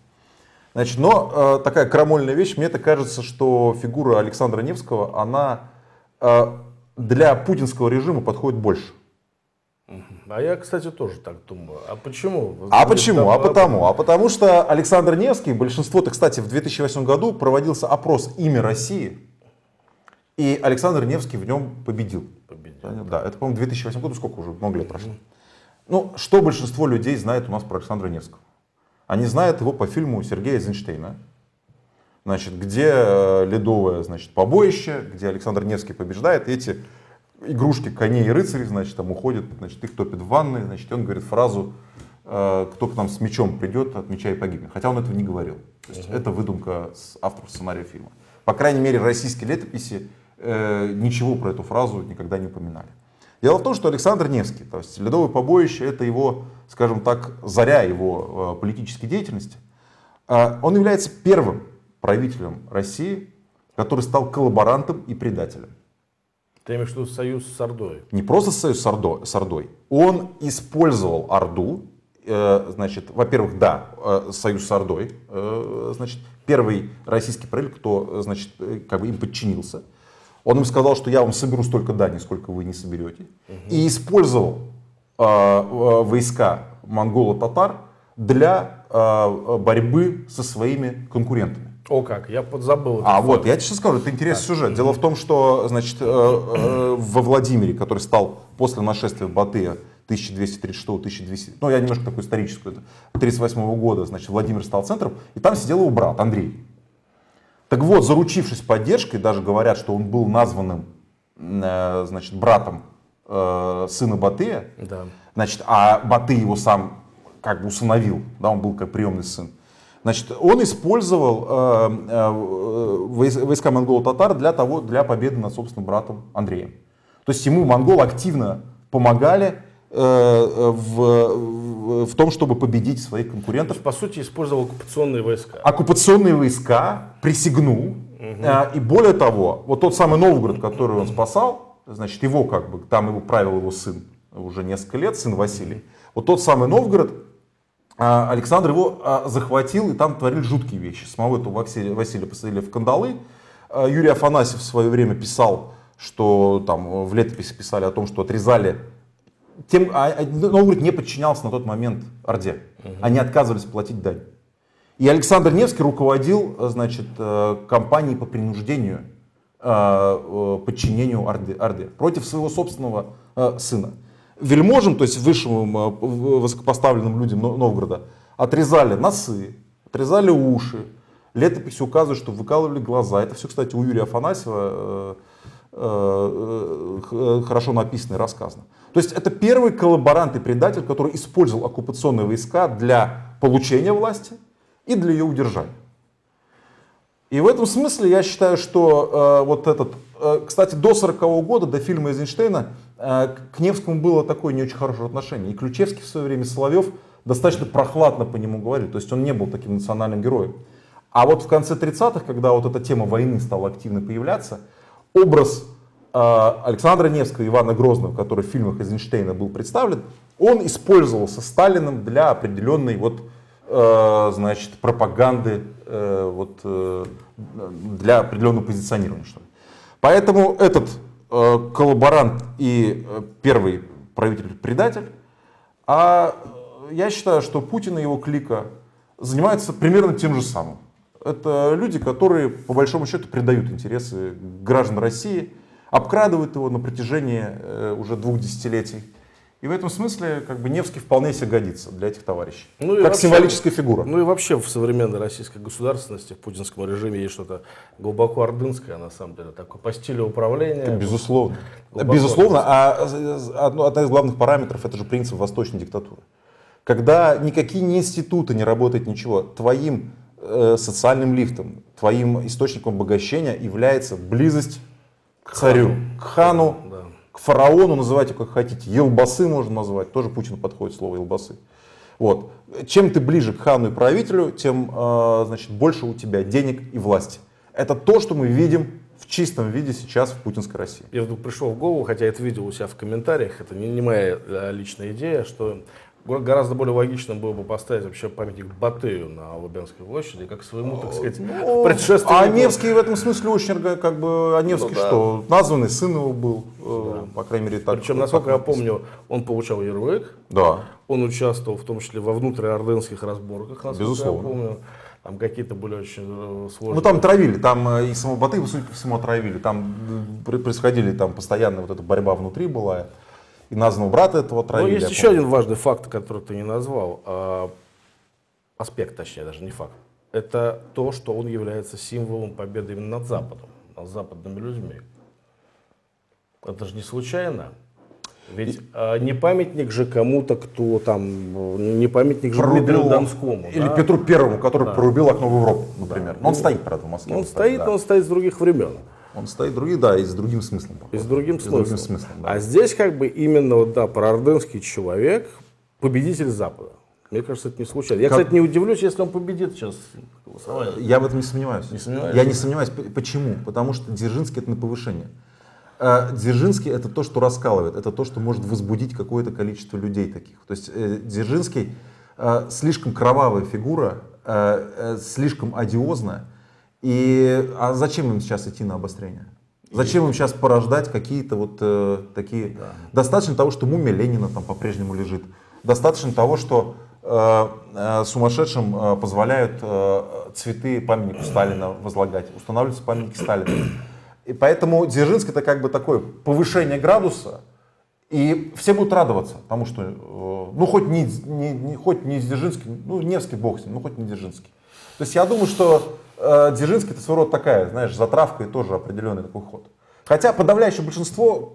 Значит, но э, такая крамольная вещь, мне это кажется, что фигура Александра Невского, она э, для путинского режима подходит больше. А я, кстати, тоже так думаю. А почему? А почему? А Там, потому? А потому что Александр Невский, большинство-то, кстати, в 2008 году проводился опрос «Имя России», и Александр Невский в нем победил. Победил. Да, это, по-моему, 2008 году, сколько уже, много лет прошло. Ну, что большинство людей знает у нас про Александра Невского? Они знают его по фильму Сергея Эйзенштейна, значит, где э, ледовое значит, побоище, где Александр Невский побеждает, эти игрушки коней и рыцарей, значит, там уходят, значит, их топят в ванны, значит, он говорит фразу э, «Кто к нам с мечом придет, от меча и погибнет». Хотя он этого не говорил. То есть это выдумка с авторов сценария фильма. По крайней мере, российские летописи э, ничего про эту фразу никогда не упоминали. Дело в том, что Александр Невский, то есть «Ледовое побоище» это его, скажем так, заря его э, политической деятельности. Он является первым правителем России, который стал коллаборантом и предателем. Ты имеешь в виду союз с Ордой? Не просто союз с, Ордо- с Ордой, он использовал Орду, э, значит, во-первых, да, э, союз с Ордой, э, значит, первый российский правитель, кто, э, значит, э, как бы им подчинился. Он им сказал, что я вам соберу столько дани, сколько вы не соберете. И использовал э, войска монголо-татар для борьбы со своими конкурентами. О как, я подзабыл. А вот, я тебе сейчас скажу, это интересный сюжет. Дело в том, что, значит, э, э, во Владимире, который стал после нашествия Батыя 1236-1200, ну я немножко такую историческую, 38 года, значит, Владимир стал центром, и там сидел его брат Андрей. Так вот, заручившись поддержкой, даже говорят, что он был названным, э, значит, братом сына Батыя, Да. значит, а Батый его сам как бы усыновил, да, он был как приемный сын. Значит, он использовал э, э, войс- войска монголо-татар для того, для победы над собственным братом Андреем. То есть ему монголы активно помогали э, в, в- том, чтобы победить своих То конкурентов. есть, по сути, использовал оккупационные войска. Оккупационные войска присягнул. Э, И более того, вот тот самый Новгород, который он спасал, значит, его как бы, там его правил его сын уже несколько лет, сын Василий. Вот тот самый Новгород, Александр его а, захватил, и там творили жуткие вещи. Самого этого Василия, Василия посадили в кандалы. А, Юрий Афанасьев в свое время писал, что там э, в летописи писали о том, что отрезали тем, а, а, Новгород не подчинялся на тот момент Орде. Они отказывались платить дань. И Александр Невский руководил, значит, э, кампанией по принуждению э, подчинению Орде, Орде против своего собственного сына. Вельможам, то есть высшим э, высокопоставленным людям Но- Новгорода, отрезали носы, отрезали уши. Летописи указывают, что выкалывали глаза. Это все, кстати, у Юрия Афанасьева э, э, хорошо написано и рассказано. То есть это первый коллаборант и предатель, который использовал оккупационные войска для получения власти и для ее удержания. И в этом смысле я считаю, что э, вот этот, э, кстати, до 40 года, до фильма Эйзенштейна, к Невскому было такое не очень хорошее отношение. И Ключевский в свое время, Соловьев достаточно прохладно по нему говорили, то есть он не был таким национальным героем. А вот в конце 30-х, когда вот эта тема войны стала активно появляться, образ э, Александра Невского и Ивана Грозного, который в фильмах Эйзенштейна был представлен, он использовался Сталиным для определенной вот, э, значит, пропаганды, э, вот, э, для определенного позиционирования. Что ли. Поэтому этот э, коллаборант и э, первый правитель-предатель, а э, я считаю, что Путин и его клика занимаются примерно тем же самым. Это люди, которые по большому счету предают интересы граждан России, обкрадывают его на протяжении э, уже двух десятилетий. И в этом смысле как бы Невский вполне себе годится для этих товарищей. Ну как вообще- символическая фигура. Ну и вообще в современной российской государственности, в путинском режиме есть что-то глубоко ордынское, на самом деле, такое по стилю управления. Безусловно. Глубоко Безусловно. А э, одно, одна из главных параметров это же принцип восточной диктатуры. Когда никакие не институты не работают ничего, твоим э, социальным лифтом, твоим источником обогащения является близость к царю, к хану, Да. К фараону, называйте как хотите. Елбасы можно назвать, тоже Путину подходит слово елбасы. Вот. Чем ты ближе к хану и правителю, тем э, значит, больше у тебя денег и власти. Это то, что мы видим в чистом виде сейчас в путинской России. Мне вдруг пришло в голову, хотя я это видел у себя в комментариях, это не, не моя э, личная идея, что гораздо более логично было бы поставить вообще памятник Батыю на Лубянской площади, как своему, так сказать, предшественнику. А Невский в этом смысле очень, эрго- как бы, а Невский Ну да. что, названный сын его был, э, по крайней мере, так. Причем, насколько я помню, он получал ярлык, Да. он участвовал в том числе во внутриордынских разборках, насколько Безусловно. я помню. Там какие-то были очень э, сложные. Ну там травили, там э, и самого Батыева, судя по всему, отравили. Там э, пр- происходили там постоянно вот эта борьба внутри была. И названного брата этого Но отравили. есть я еще один важный факт, который ты не назвал. а, аспект, точнее, даже не факт. Это то, что он является символом победы именно над Западом, над западными людьми. Это же не случайно. Ведь а, не памятник же кому-то, кто там, э, не памятник же Дмитрию Прорубил- Донскому. Или да? Петру Первому, который прорубил окно в Европу, например. Но он Ну, стоит, правда, в Москве. Он кстати, стоит, да. но он стоит с других времен. Он стоит другие, да, и с другим смыслом. И походу. с другим И с смыслом. другим смыслом, да. А здесь как бы именно вот, да, прордынский человек, победитель Запада. Мне кажется, это не случайно. Я, Как- кстати, не удивлюсь, если он победит сейчас. Я в этом не сомневаюсь. Не сомневаешься? Я не сомневаюсь. Почему? Потому что Дзержинский это на повышение. Э, Дзержинский это то, что раскалывает, это то, что может возбудить какое-то количество людей таких. То есть э, Дзержинский э, слишком кровавая фигура, слишком одиозная. И а зачем им сейчас идти на обострение? Зачем им сейчас порождать какие-то вот э, такие... Достаточно того, что мумия Ленина там по-прежнему лежит. Достаточно того, что э, э, сумасшедшим э, позволяют э, цветы памятнику Сталина возлагать, устанавливаются памятники Сталина. И поэтому Дзержинский это как бы такое повышение градуса, и все будут радоваться, потому что, э, ну, хоть не, не, не, хоть не Дзержинский, ну, Невский бог с ним, ну, хоть не Дзержинский. То есть я думаю, что Дзержинский это своего рода такая, знаешь, затравка и тоже определенный такой ход. Хотя подавляющее большинство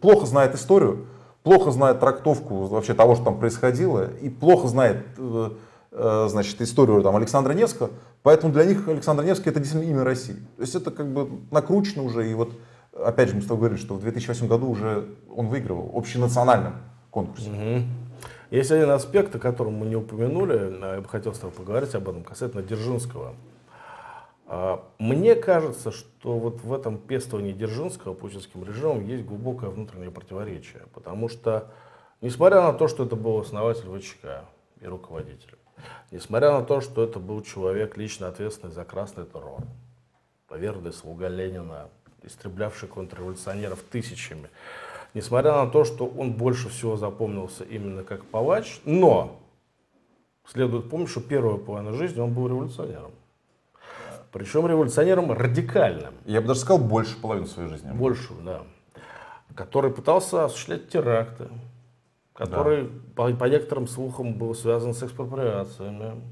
плохо знает историю, плохо знает трактовку вообще того, что там происходило, и плохо знает э, э, значит, историю там, Александра Невского, поэтому для них Александр Невский это действительно имя России. То есть это как бы накручено уже, и вот опять же мы с тобой говорили, что в 2008 году уже он выигрывал общенациональном конкурсе. Угу. Есть один аспект, о котором мы не упомянули, я бы хотел с тобой поговорить об этом, касательно Дзержинского. А, мне кажется, что вот в этом пестовании Дзержинского путинским режимом есть глубокое внутреннее противоречие, потому что, несмотря на то, что это был основатель ВЧК и руководитель, несмотря на то, что это был человек, лично ответственный за красный террор, поверенный слуга Ленина, истреблявший контрреволюционеров тысячами, несмотря на то, что он больше всего запомнился именно как палач, но следует помнить, что первую половину жизни он был революционером. Причем революционером радикальным. Я бы даже сказал, больше половины своей жизни. Больше, да. Который пытался осуществлять теракты, который, да. по, по некоторым слухам, был связан с экспроприациями,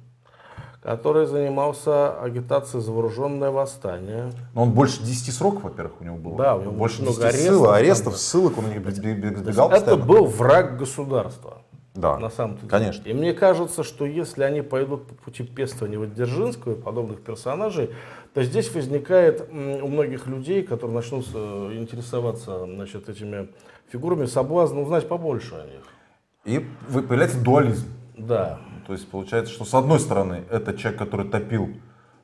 который занимался агитацией за вооруженное восстание. Но он больше 10 сроков, во-первых, у него было. Да, у него больше 10 много арестов, ссылок, арестов, ссылок, он избегал Это был враг государства. Да, на самом деле. Конечно. И мне кажется, что если они пойдут по пути пестования вот Дзержинского и подобных персонажей, то здесь возникает у многих людей, которые начнут э, интересоваться значит, этими фигурами, соблазн узнать побольше о них. И появляется дуализм. Да. То есть получается, что с одной стороны это человек, который топил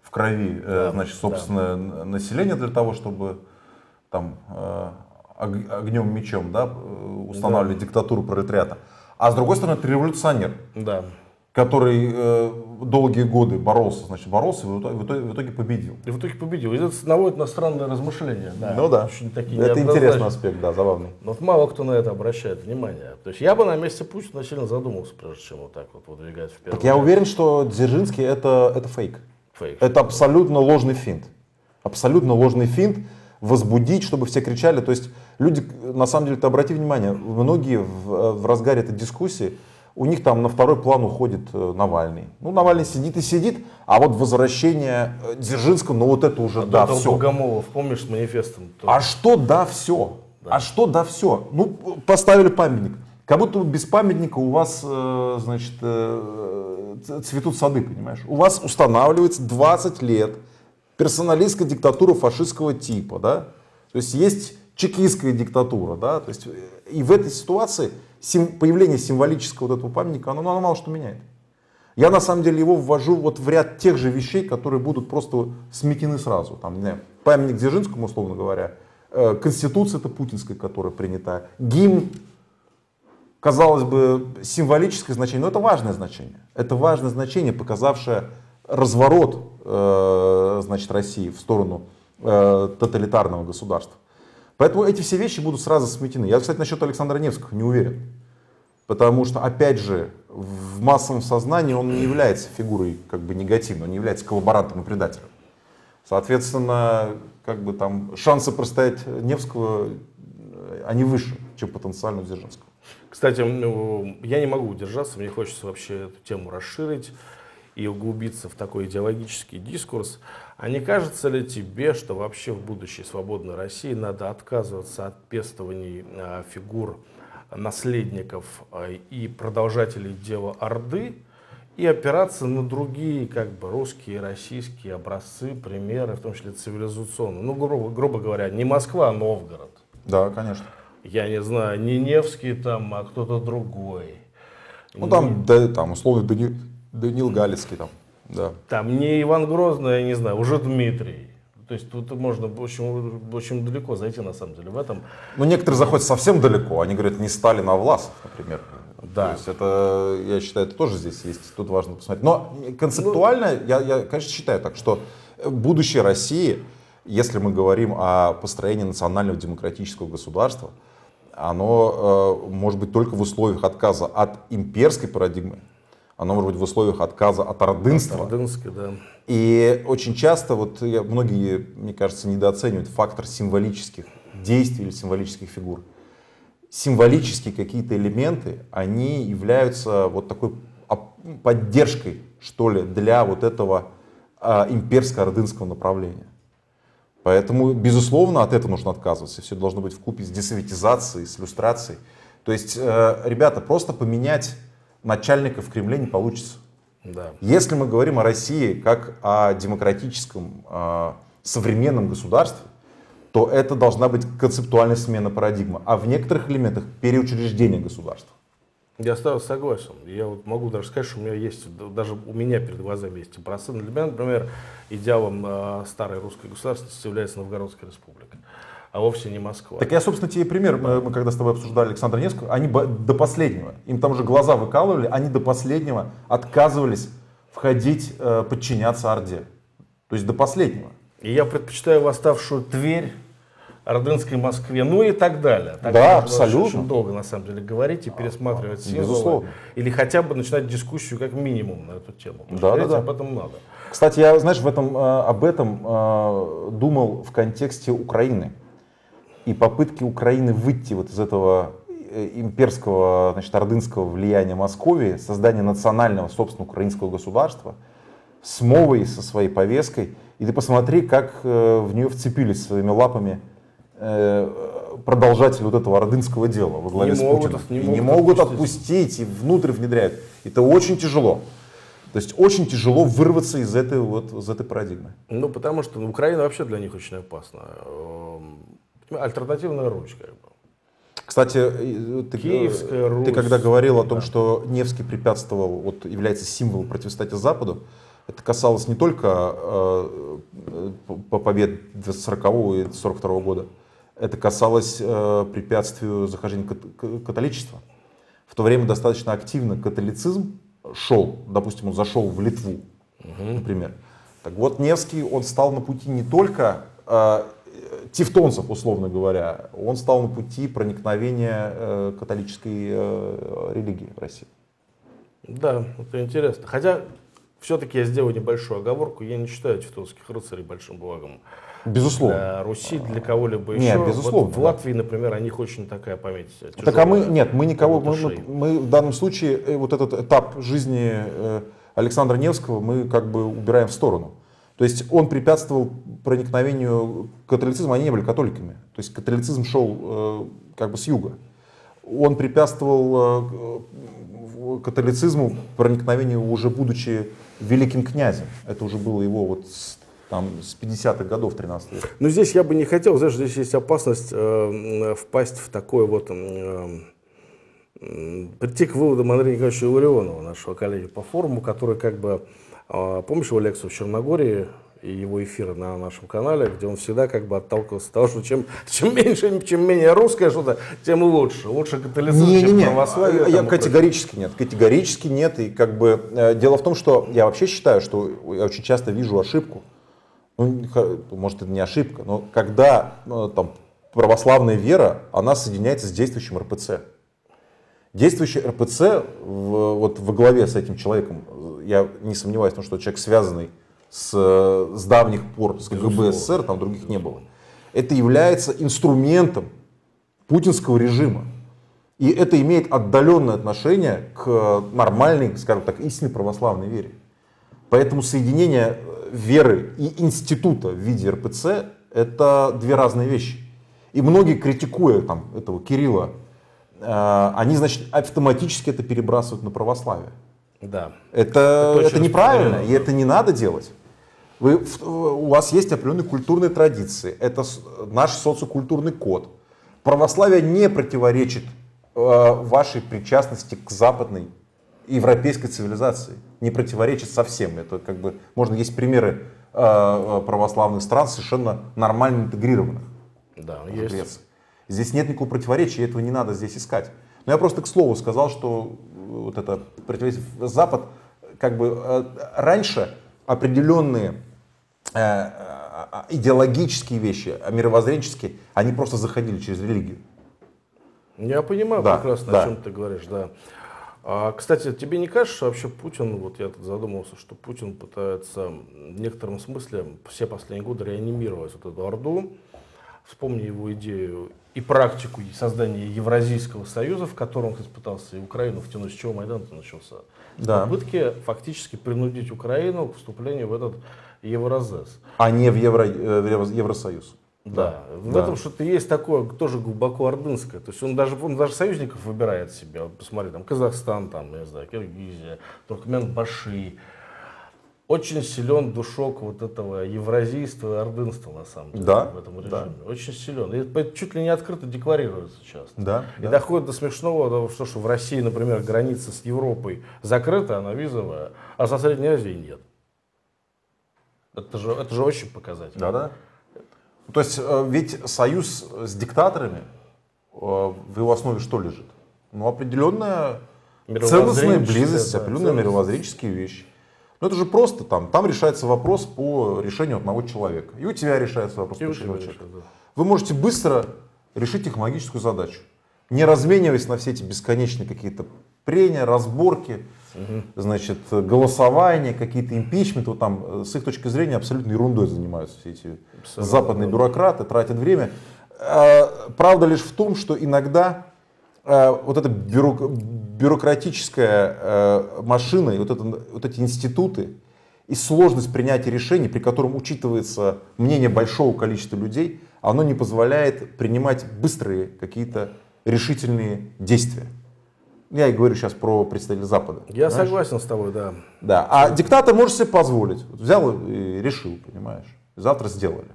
в крови, э, да, значит, собственное да. население для того, чтобы там э, огнем, мечом, да, устанавливать да. диктатуру пролетариата. А с другой стороны, ты революционер, да. который э, долгие годы боролся, значит, боролся и в итоге, в итоге, победил. И в итоге победил. И это наводит на странные размышления. Да. Ну да. Очень такие это интересный аспект, да, забавный. Но вот мало кто на это обращает внимание. То есть я бы на месте Путина сильно задумался, прежде чем вот так вот выдвигать вперед. Так я уверен, что Дзержинский это, это фейк. Фейк. Это абсолютно ложный финт. Абсолютно ложный финт возбудить, чтобы все кричали. То есть люди, на самом деле, ты обрати внимание, многие в, в разгаре этой дискуссии, у них там на второй план уходит э, Навальный. Ну, Навальный сидит и сидит, а вот возвращение э, Дзержинского, ну вот это уже, а да, все. Богомолов, помнишь, с манифестом? То... А что, да, все? Да. А что, да, все? Ну, поставили памятник. Как будто без памятника у вас, э, значит, цветут сады, понимаешь? У вас устанавливается 20 лет персоналистская диктатура фашистского типа, да? То есть есть чекистская диктатура, да? То есть и в этой ситуации сим, появление символического вот этого памятника, оно, оно мало что меняет. Я на самом деле его ввожу вот в ряд тех же вещей, которые будут просто сметены сразу. Там, не памятник Дзержинскому, условно говоря, э, Конституция это путинская, которая принята, гимн, казалось бы, символическое значение, но это важное значение. Это важное значение, показавшее разворот э, значит, России в сторону э, тоталитарного государства. Поэтому эти все вещи будут сразу сметены. Я, кстати, насчет Александра Невского не уверен. Потому что, опять же, в массовом сознании он не является фигурой как бы негативной, он не является коллаборантом и предателем. Соответственно, как бы там шансы простоять Невского, э, они выше, чем потенциально Дзержинского. Кстати, ну, я не могу удержаться, мне хочется вообще эту тему расширить и углубиться в такой идеологический дискурс, а не кажется ли тебе, что вообще в будущей свободной России надо отказываться от пестований а, фигур наследников а, и продолжателей дела Орды и опираться на другие как бы русские, российские образцы, примеры, в том числе цивилизационные. Ну, грубо, грубо говоря, не Москва, а Новгород. Да, конечно. Я не знаю, не Невский там, а кто-то другой. Ну, там, да, там условно Данил Галицкий там, да. Там не Иван Грозный, я не знаю, уже Дмитрий. То есть тут можно очень, очень далеко зайти на самом деле в этом. Ну некоторые заходят совсем далеко, они говорят не Сталин, а Власов, например. Да. То есть это, я считаю, это тоже здесь есть, тут важно посмотреть. Но концептуально, ну, я, я, конечно, считаю так, что будущее России, если мы говорим о построении национального демократического государства, оно э, может быть только в условиях отказа от имперской парадигмы, оно может быть в условиях отказа от ордынства. Ордынской, да. И очень часто, вот я, многие, мне кажется, недооценивают фактор символических действий или символических фигур. Символические какие-то элементы, они являются вот такой поддержкой, что ли, для вот этого а, имперско-ордынского направления. Поэтому, безусловно, от этого нужно отказываться. Все должно быть в купе с десоветизацией, с иллюстрацией. То есть, э, ребята, просто поменять начальника в Кремле не получится. Да. Если мы говорим о России как о демократическом, э, современном государстве, то это должна быть концептуальная смена парадигмы, а в некоторых элементах переучреждение государства. Я согласен. Я вот могу даже сказать, что у меня есть, даже у меня перед глазами есть образцы. Для меня, например, идеалом э, старой русской государственности является Новгородская республика, а вовсе не Москва. Так я, собственно, тебе пример, мы, мы когда с тобой обсуждали Александра Невского, они до последнего, им там уже глаза выкалывали, они до последнего отказывались входить, э, подчиняться Орде. То есть до последнего. И я предпочитаю восставшую Тверь Ордынской Москве, ну и так далее. Так да, абсолютно. Очень долго, на самом деле, говорить и пересматривать а, символы. Безусловно. Или хотя бы начинать дискуссию как минимум на эту тему. Да, да, да. об этом надо. Кстати, я, знаешь, в этом, э, об этом э, думал в контексте Украины. И попытки Украины выйти вот из этого э, имперского, значит, ордынского влияния Московии, создание национального, собственно, украинского государства с мовой, со своей повесткой. И ты посмотри, как в нее вцепились своими лапами Э, продолжатели вот этого ордынского дела во главе не с могут, Путиным. Не и могут, не могут отпустить. отпустить, и внутрь внедряют. Это очень тяжело. То есть очень тяжело вырваться из этой, вот, из этой парадигмы. Ну, потому что Украина вообще для них очень опасна. Эм, альтернативная Русь, как бы. Кстати, э, ты, Киевская Русь. ты когда говорил о том, да. что Невский препятствовал, вот является символом противостояния Западу, это касалось не только э, по побед 40 и 42 года, это касалось э, препятствию захождения кат католичества. В то время достаточно активно католицизм шел, допустим, он зашел в Литву, угу. например. Так вот, Невский, он стал на пути не только э, тевтонцев, условно говоря, он стал на пути проникновения э, католической э, религии в России. Да, это интересно. Хотя, все-таки я сделаю небольшую оговорку, я не считаю тевтонских рыцарей большим благом. Безусловно. Для Руси, для кого-либо еще. Нет, безусловно. Вот в Латвии, например, о них очень такая память. Тяжелая, так а мы, нет, мы никого, мы, мы, мы в данном случае э, вот этот этап жизни Александра Невского мы как бы убираем в сторону. То есть он препятствовал проникновению католицизма, они не были католиками. То есть католицизм шел э, как бы с юга. Он препятствовал католицизму проникновению уже будучи великим князем. Это уже было его вот там, с 50-х годов 13 века. Но здесь я бы не хотел, знаешь, здесь есть опасность э, впасть в такое вот, э, э, прийти к выводам Андрея Николаевича Илларионова, нашего коллеги по форуму, который как бы, э, помнишь его лекцию в Черногории, и его эфиры на нашем канале, где он всегда как бы отталкивался от того, что чем, чем меньше, чем менее русское что-то, тем лучше. Лучше католицизм, не, чем не, не. православие. Я категорически нет. Категорически нет. И как бы э, дело в том, что я вообще считаю, что я очень часто вижу ошибку ну, может это не ошибка, но когда ну, там, православная вера, она соединяется с действующим РПЦ. Действующий РПЦ в, вот во главе с этим человеком, я не сомневаюсь, потому что человек связанный с, с давних пор с КГБ СССР, там других не было. Это является инструментом путинского режима. И это имеет отдаленное отношение к нормальной, скажем так, истинной православной вере. Поэтому соединение веры и института в виде РПЦ это две разные вещи. И многие, критикуя там, этого Кирилла, они, значит, автоматически это перебрасывают на православие. Да. Это, это, это неправильно, и это не надо делать. Вы, у вас есть определенные культурные традиции, это наш социокультурный код. Православие не противоречит э, вашей причастности к западной европейской цивилизации. Не противоречит совсем. Это как бы, можно есть примеры э, э православных стран совершенно нормально интегрированных. Да, есть. Здесь нет никакого противоречия, этого не надо здесь искать. Но я просто к слову сказал, что вот это противоречие Запад, как бы э, раньше определенные э, э, идеологические вещи, мировоззренческие, они просто заходили через религию. Я понимаю да, прекрасно, да. о чем ты говоришь, да. А, кстати, тебе не кажется, что вообще Путин, вот я тут задумался, что Путин пытается в некотором смысле все последние годы реанимировать вот эту Орду, вспомни его идею и практику создания Евразийского союза, в котором, кстати, пытался и Украину втянуть, с чего Майдан начался. Да. Попытки фактически принудить Украину к вступлению в этот Евразес. А не в, Евро, э, в Евросоюз. Да, в да. этом что-то есть такое тоже глубоко ордынское. То есть он даже, он даже союзников выбирает себе. Вот посмотри, там Казахстан, там, я не знаю, Киргизия, Туркменбаши. Очень силен душок вот этого евразийства и ордынства, на самом деле, да, в этом режиме. Да. Очень силен. И это чуть ли не открыто декларируется сейчас. Да, и да. доходит до смешного, что, что в России, например, граница с Европой закрыта, она визовая, а со Средней Азией нет. Это же, это же очень показательно. Да, да. То есть э, ведь союз с диктаторами, э, в его основе что лежит? Ну, определенная ценностная близость, да, определенные мировоззренческие вещи. Но это же просто там, там решается вопрос по решению одного человека. И у тебя решается вопрос и по решению человека. Да. Вы можете быстро решить технологическую задачу, не размениваясь на все эти бесконечные какие-то прения, разборки, угу. значит, голосования, какие-то импичменты. Вот там э, с их точки зрения абсолютно ерундой занимаются все эти Абсолютно. западные бюрократы, тратят время. А, правда лишь в том, что иногда а, вот эта бюрократическая а, машина и вот, это, вот эти институты и сложность принятия решений, при котором учитывается мнение большого количества людей, оно не позволяет принимать быстрые какие-то решительные действия. Я и говорю сейчас про представителей Запада. Я понимаешь? согласен с тобой, да. Да. А диктатор может себе позволить. Взял и решил, понимаешь. Завтра сделали.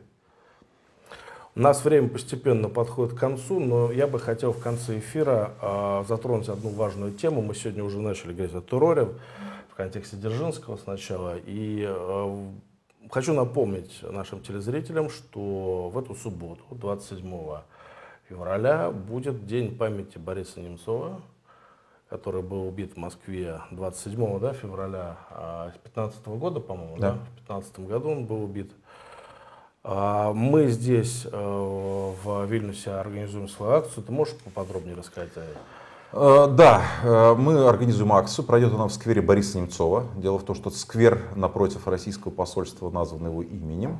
У нас время постепенно подходит к концу, но я бы хотел в конце эфира э, затронуть одну важную тему. Мы сегодня уже начали говорить о терроре в контексте Дзержинского сначала. И э, хочу напомнить нашим телезрителям, что в эту субботу, 27 февраля, будет День памяти Бориса Немцова, который был убит в Москве 27 да, февраля 2015 а, года, по-моему, да. да, в 2015 году он был убит. Мы здесь э, в Вильнюсе организуем свою акцию. Ты можешь поподробнее рассказать о э, Да, э, мы организуем акцию. Пройдет она в сквере Бориса Немцова. Дело в том, что сквер напротив российского посольства назван его именем.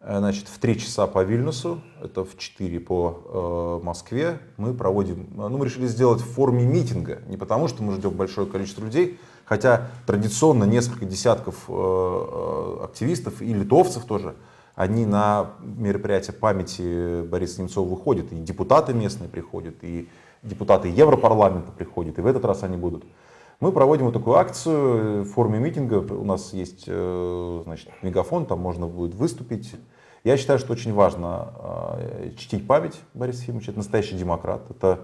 Значит, в 3 часа по Вильнюсу, это в 4 по э, Москве, мы проводим, ну, мы решили сделать в форме митинга, не потому что мы ждем большое количество людей, хотя традиционно несколько десятков э активистов и литовцев тоже, они на мероприятие памяти Бориса Немцова выходят, и депутаты местные приходят, и депутаты Европарламента приходят, и в этот раз они будут. Мы проводим вот такую акцию в форме митинга. У нас есть э, значит, мегафон, там можно будет выступить. Я считаю, что очень важно э, чтить память Бориса Ефимовича. Это настоящий демократ. Это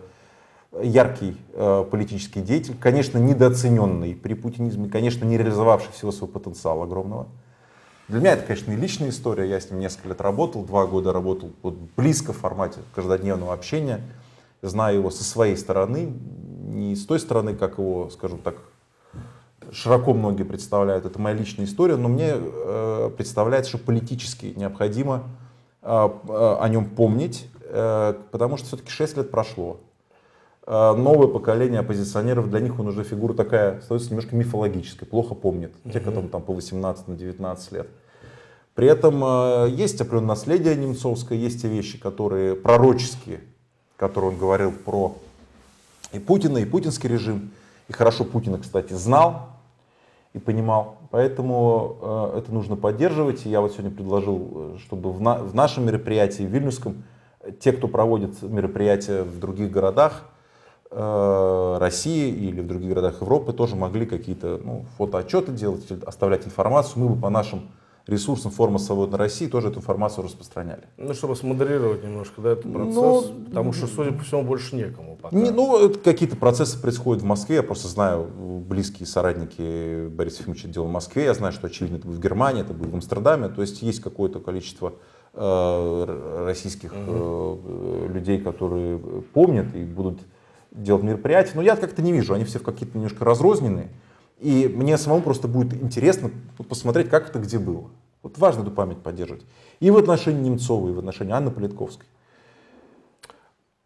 яркий э, политический деятель, конечно, недооцененный при путинизме, конечно, не реализовавший всего своего потенциала огромного. Для меня это, конечно, и личная история. Я с ним несколько лет работал, два года работал вот близко в формате каждодневного общения. Знаю его со своей стороны, не с той стороны, как его, скажем так, широко многие представляют. Это моя личная история, но мне э, представляется, что политически необходимо э, э о нем помнить, э, потому что все-таки 6 лет прошло. Э, новое поколение оппозиционеров, для них он уже фигура такая, становится немножко мифологической, плохо помнит. Те, которым там по 18-19 лет. При этом э, есть определенное наследие немцовское, есть те вещи, которые пророческие, которые он говорил про и Путина, и путинский режим. И хорошо Путина, кстати, знал и понимал. Поэтому э, это нужно поддерживать. И я вот сегодня предложил, э, чтобы в, на, в нашем мероприятии, в Вильнюсском, те, кто проводит мероприятия в других городах э, России или в других городах Европы, тоже могли какие-то ну, фотоотчеты делать, оставлять информацию. Мы бы по нашим ресурсам форума «Свободной России» тоже эту информацию распространяли. Ну, чтобы смодерировать немножко да, этот процесс, Но... Ну, потому что, судя по всему, больше некому пока. Не, ну, какие-то процессы происходят в Москве, я просто знаю близкие соратники Бориса Ефимовича делал в Москве, я знаю, что, очевидно, это будет в Германии, это будет в Амстердаме, то есть есть какое-то количество э, российских э, людей, которые помнят и будут делать мероприятия, но я как-то не вижу, они все какие-то немножко разрозненные. И мне самому просто будет интересно посмотреть, как это где было. Вот важно эту память поддерживать. И в отношении Немцова, и в отношении Анны Политковской.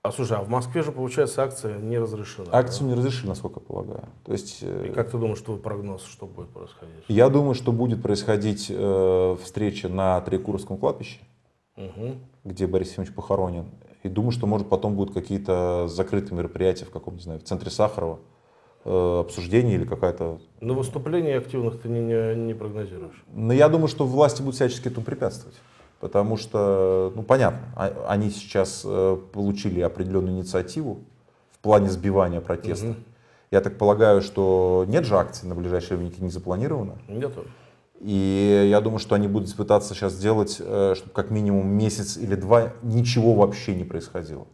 А слушай, а в Москве же, получается, акция не разрешена. Акцию не разрешили, насколько я полагаю. То есть, да? И как ты думаешь, твой прогноз, что будет происходить? Я думаю, что будет происходить э, встреча на Трикуровском кладбище, угу. где Борис Ефимович похоронен. И думаю, что, может, потом будут какие-то закрытые мероприятия в каком, не знаю, в центре Сахарова, э, обсуждение или какая-то... Но выступлений активных ты не, не, не прогнозируешь? Но я думаю, что власти будут всячески этому препятствовать. Потому что, ну понятно, а, они сейчас э, получили определенную инициативу в плане сбивания протеста. Угу. Я так полагаю, что нет же акций на ближайшее время не запланировано. Нету. И я думаю, что они будут пытаться сейчас сделать, э, чтобы как минимум месяц или два ничего вообще не происходило.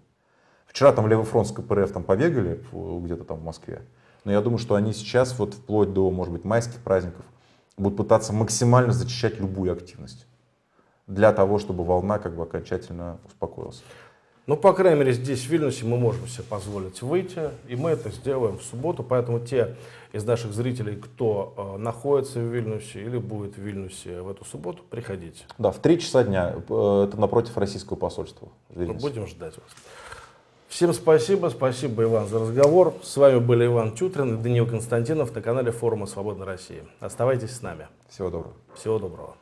Вчера там Левый фронт с КПРФ там побегали где-то там в Москве. Но я думаю, что они сейчас, вот вплоть до, может быть, майских праздников, будут пытаться максимально зачищать любую активность для того, чтобы волна как бы окончательно успокоилась. Ну, по крайней мере, здесь, в Вильнюсе, мы можем себе позволить выйти, и мы это сделаем в субботу, поэтому те из наших зрителей, кто э, находится в Вильнюсе или будет в Вильнюсе в эту субботу, приходите. Да, в 3 часа дня, э, это напротив российского посольства. Мы будем ждать вас. Всем спасибо, спасибо, Иван, за разговор. С вами были Иван Чутрин и Даниил Константинов на канале форума «Свободной России». Оставайтесь с нами. Всего доброго. Всего доброго.